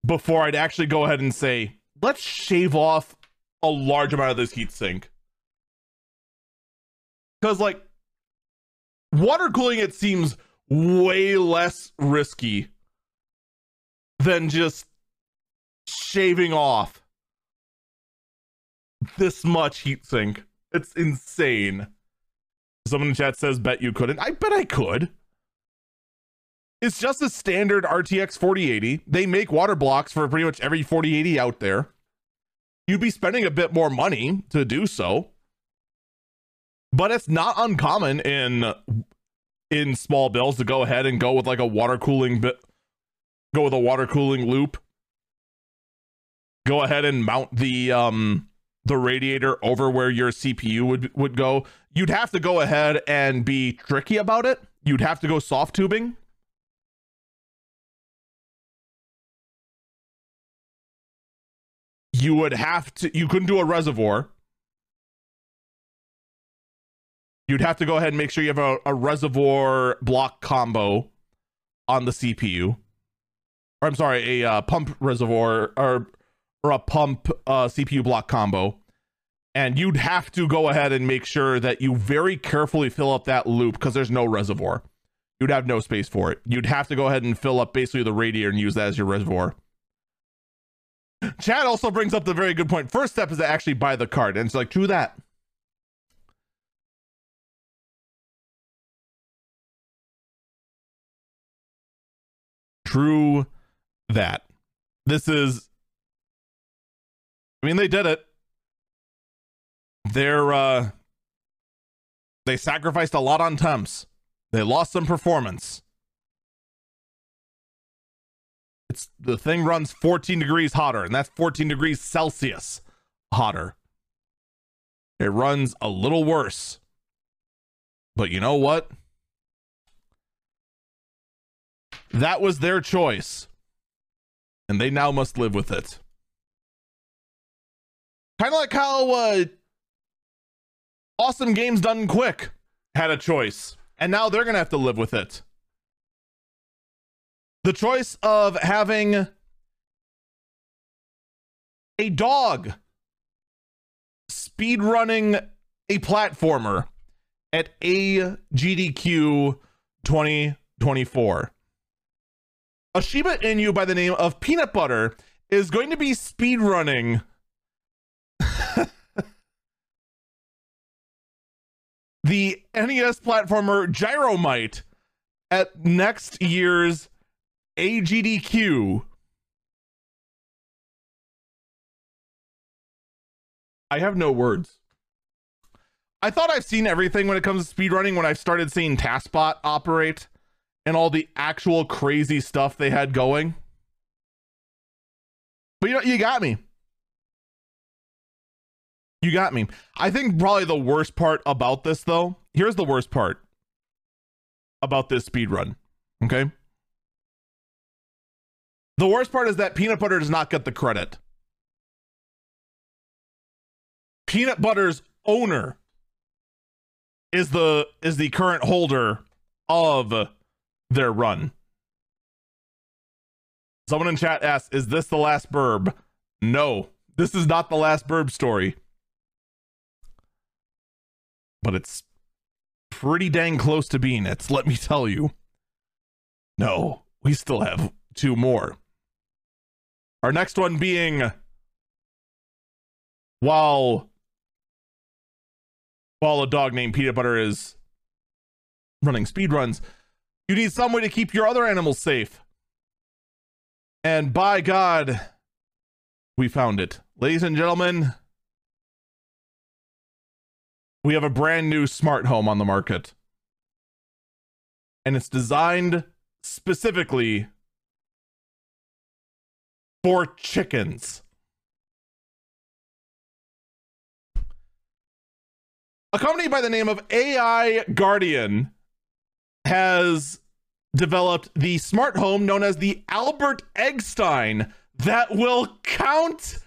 before I'd actually go ahead and say, let's shave off a large amount of this heat sink. Because, like, water cooling it seems way less risky than just shaving off this much heat sink. It's insane. Someone in chat says, bet you couldn't. I bet I could. It's just a standard RTX 4080. They make water blocks for pretty much every 4080 out there. You'd be spending a bit more money to do so. But it's not uncommon in in small bills to go ahead and go with like a water cooling bit go with a water cooling loop. Go ahead and mount the um the radiator over where your CPU would would go. You'd have to go ahead and be tricky about it. You'd have to go soft tubing you would have to you couldn't do a reservoir. You'd have to go ahead and make sure you have a, a reservoir block combo on the cpu or i'm sorry a uh, pump reservoir or or a pump uh, cpu block combo. And you'd have to go ahead and make sure that you very carefully fill up that loop because there's no reservoir. You'd have no space for it. You'd have to go ahead and fill up basically the radiator and use that as your reservoir Chad also brings up the very good point. First step is to actually buy the card, and it's like, true that. True that. This is. I mean, they did it. They're uh. They sacrificed a lot on temps. They lost some performance. It's the thing runs 14 degrees hotter, and that's 14 degrees Celsius hotter. It runs a little worse. But you know what? That was their choice. And they now must live with it. Kind of like how uh, Awesome Games Done Quick had a choice. And now they're going to have to live with it the choice of having a dog speed running a platformer at AGDQ 2024. A Shiba Inu by the name of Peanut Butter is going to be speed running the NES platformer Gyromite at next year's AGDQ. I have no words. I thought I've seen everything when it comes to speedrunning when I started seeing TASBot operate and all the actual crazy stuff they had going. But you know, you got me. You got me. I think probably the worst part about this though, here's the worst part about this speed run. Okay? The worst part is that peanut butter does not get the credit. Peanut butter's owner is the is the current holder of their run. Someone in chat asks, "Is this the last burb?" No, this is not the last burb story. But it's pretty dang close to being it, let me tell you. No, we still have two more. Our next one being while while a dog named Peanut Butter is running speed runs, you need some way to keep your other animals safe. And by God, we found it. Ladies and gentlemen, we have a brand new smart home on the market. And it's designed specifically for chickens. A company by the name of AI Guardian has developed the smart home known as the Albert Eggstein that will count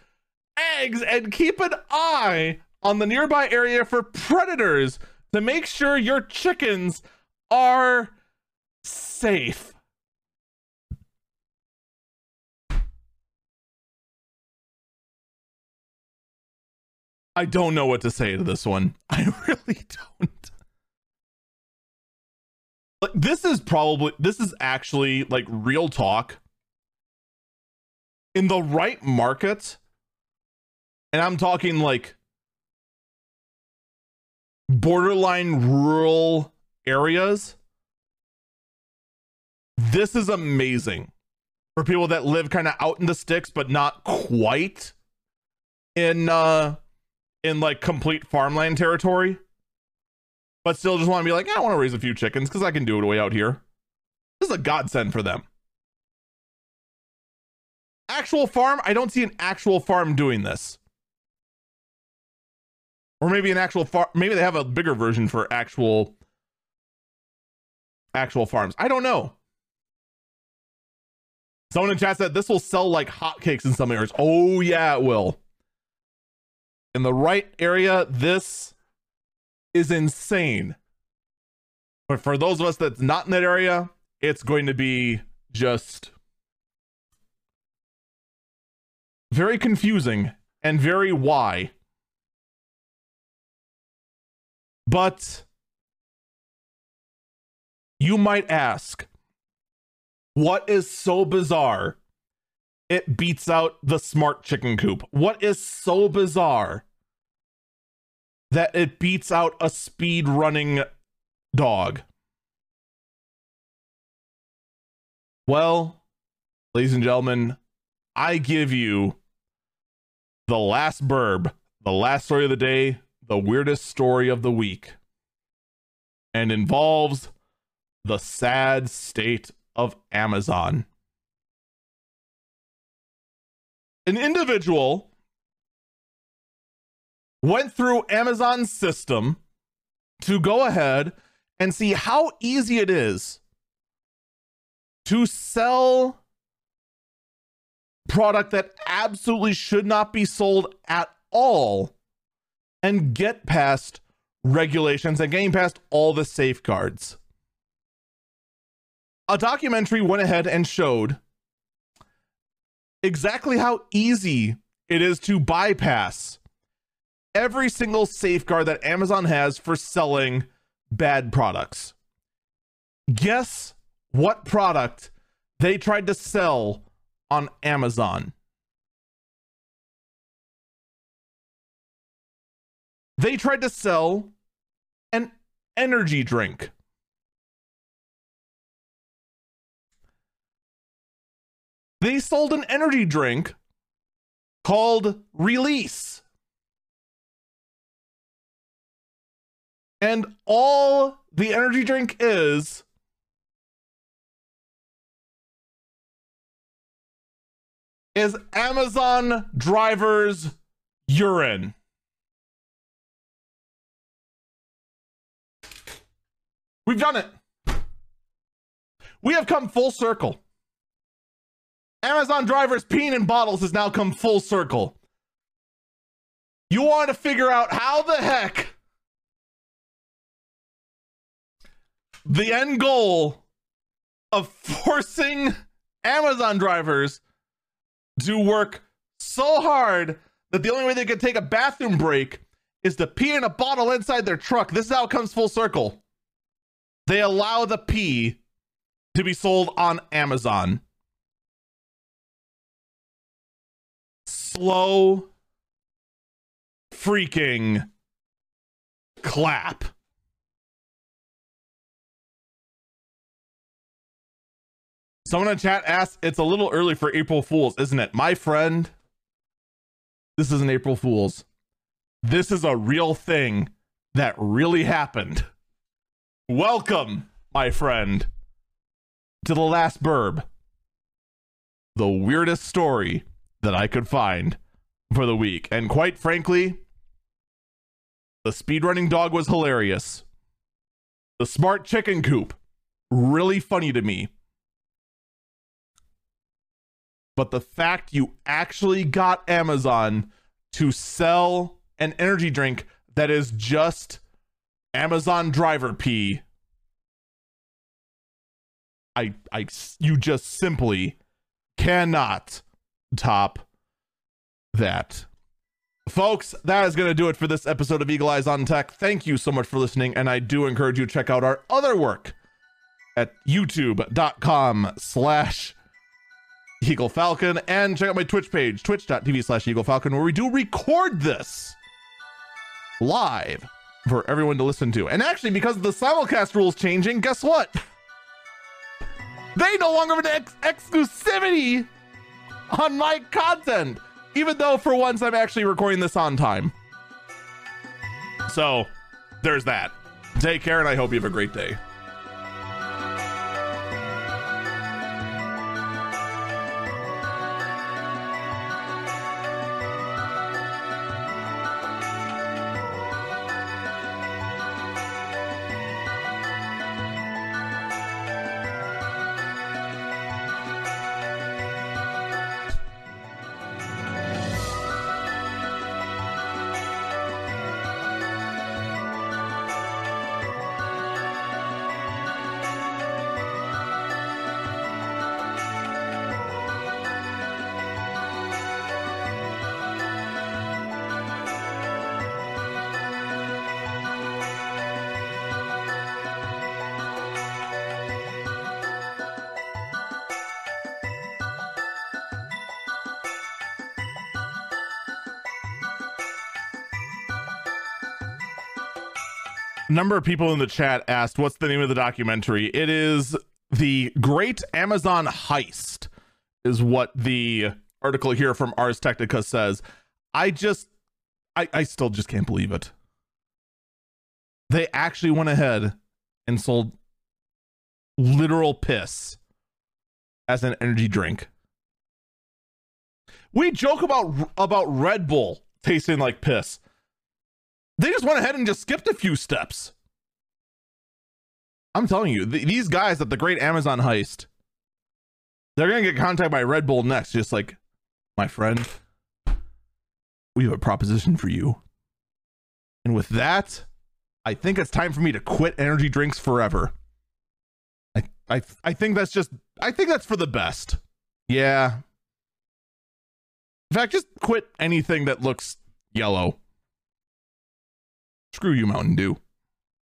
eggs and keep an eye on the nearby area for predators to make sure your chickens are safe. I don't know what to say to this one. I really don't. Like this is probably this is actually like real talk. In the right market, and I'm talking like borderline rural areas. This is amazing for people that live kind of out in the sticks, but not quite in uh in like complete farmland territory. But still just want to be like, I want to raise a few chickens because I can do it way out here. This is a godsend for them. Actual farm, I don't see an actual farm doing this. Or maybe an actual farm. Maybe they have a bigger version for actual actual farms. I don't know. Someone in chat said this will sell like hotcakes in some areas. Oh yeah, it will. In the right area, this is insane. But for those of us that's not in that area, it's going to be just very confusing and very why. But you might ask, what is so bizarre? It beats out the smart chicken coop. What is so bizarre that it beats out a speed running dog? Well, ladies and gentlemen, I give you the last burb, the last story of the day, the weirdest story of the week and involves the sad state of Amazon. An individual went through Amazon's system to go ahead and see how easy it is to sell product that absolutely should not be sold at all and get past regulations and getting past all the safeguards. A documentary went ahead and showed exactly how easy it is to bypass every single safeguard that Amazon has for selling bad products. Guess what product they tried to sell on Amazon? They tried to sell an energy drink. They sold an energy drink called Release. And all the energy drink is is Amazon drivers' urine. We've done it. We have come full circle. Amazon drivers peeing in bottles has now come full circle. You want to figure out how the heck the end goal of forcing Amazon drivers to work so hard that the only way they can take a bathroom break is to pee in a bottle inside their truck. This is how it comes full circle they allow the pee to be sold on Amazon. Slow freaking clap. Someone in chat asked, it's a little early for April Fools, isn't it? My friend, this is an April Fools. This is a real thing that really happened. Welcome, my friend, to the last burb. The weirdest story that I could find for the week. And quite frankly, the speedrunning dog was hilarious. The smart chicken coop, really funny to me. But the fact you actually got Amazon to sell an energy drink that is just Amazon driver pee. I I you just simply cannot top that. Folks, that is going to do it for this episode of Eagle Eyes on Tech. Thank you so much for listening, and I do encourage you to check out our other work at youtube.com slash Eagle Falcon and check out my Twitch page, twitch.tv slash Eagle Falcon, where we do record this live for everyone to listen to. And actually, because the simulcast rules changing, guess what? They no longer have an ex- exclusivity on my content, even though for once I'm actually recording this on time. So there's that. Take care, and I hope you have a great day. Number of people in the chat asked what's the name of the documentary? It is the great amazon heist is what the article here from ars technica says. I just i i still just can't believe it. They actually went ahead and sold literal piss as an energy drink. We joke about about red bull tasting like piss they just went ahead and just skipped a few steps. I'm telling you, th- these guys at the Great Amazon Heist, they're gonna get contacted by Red Bull next. Just like, my friend, we have a proposition for you. And with that, I think it's time for me to quit energy drinks forever. I I I think that's just I think that's for the best. Yeah. In fact, just quit anything that looks yellow. Screw you, Mountain Dew.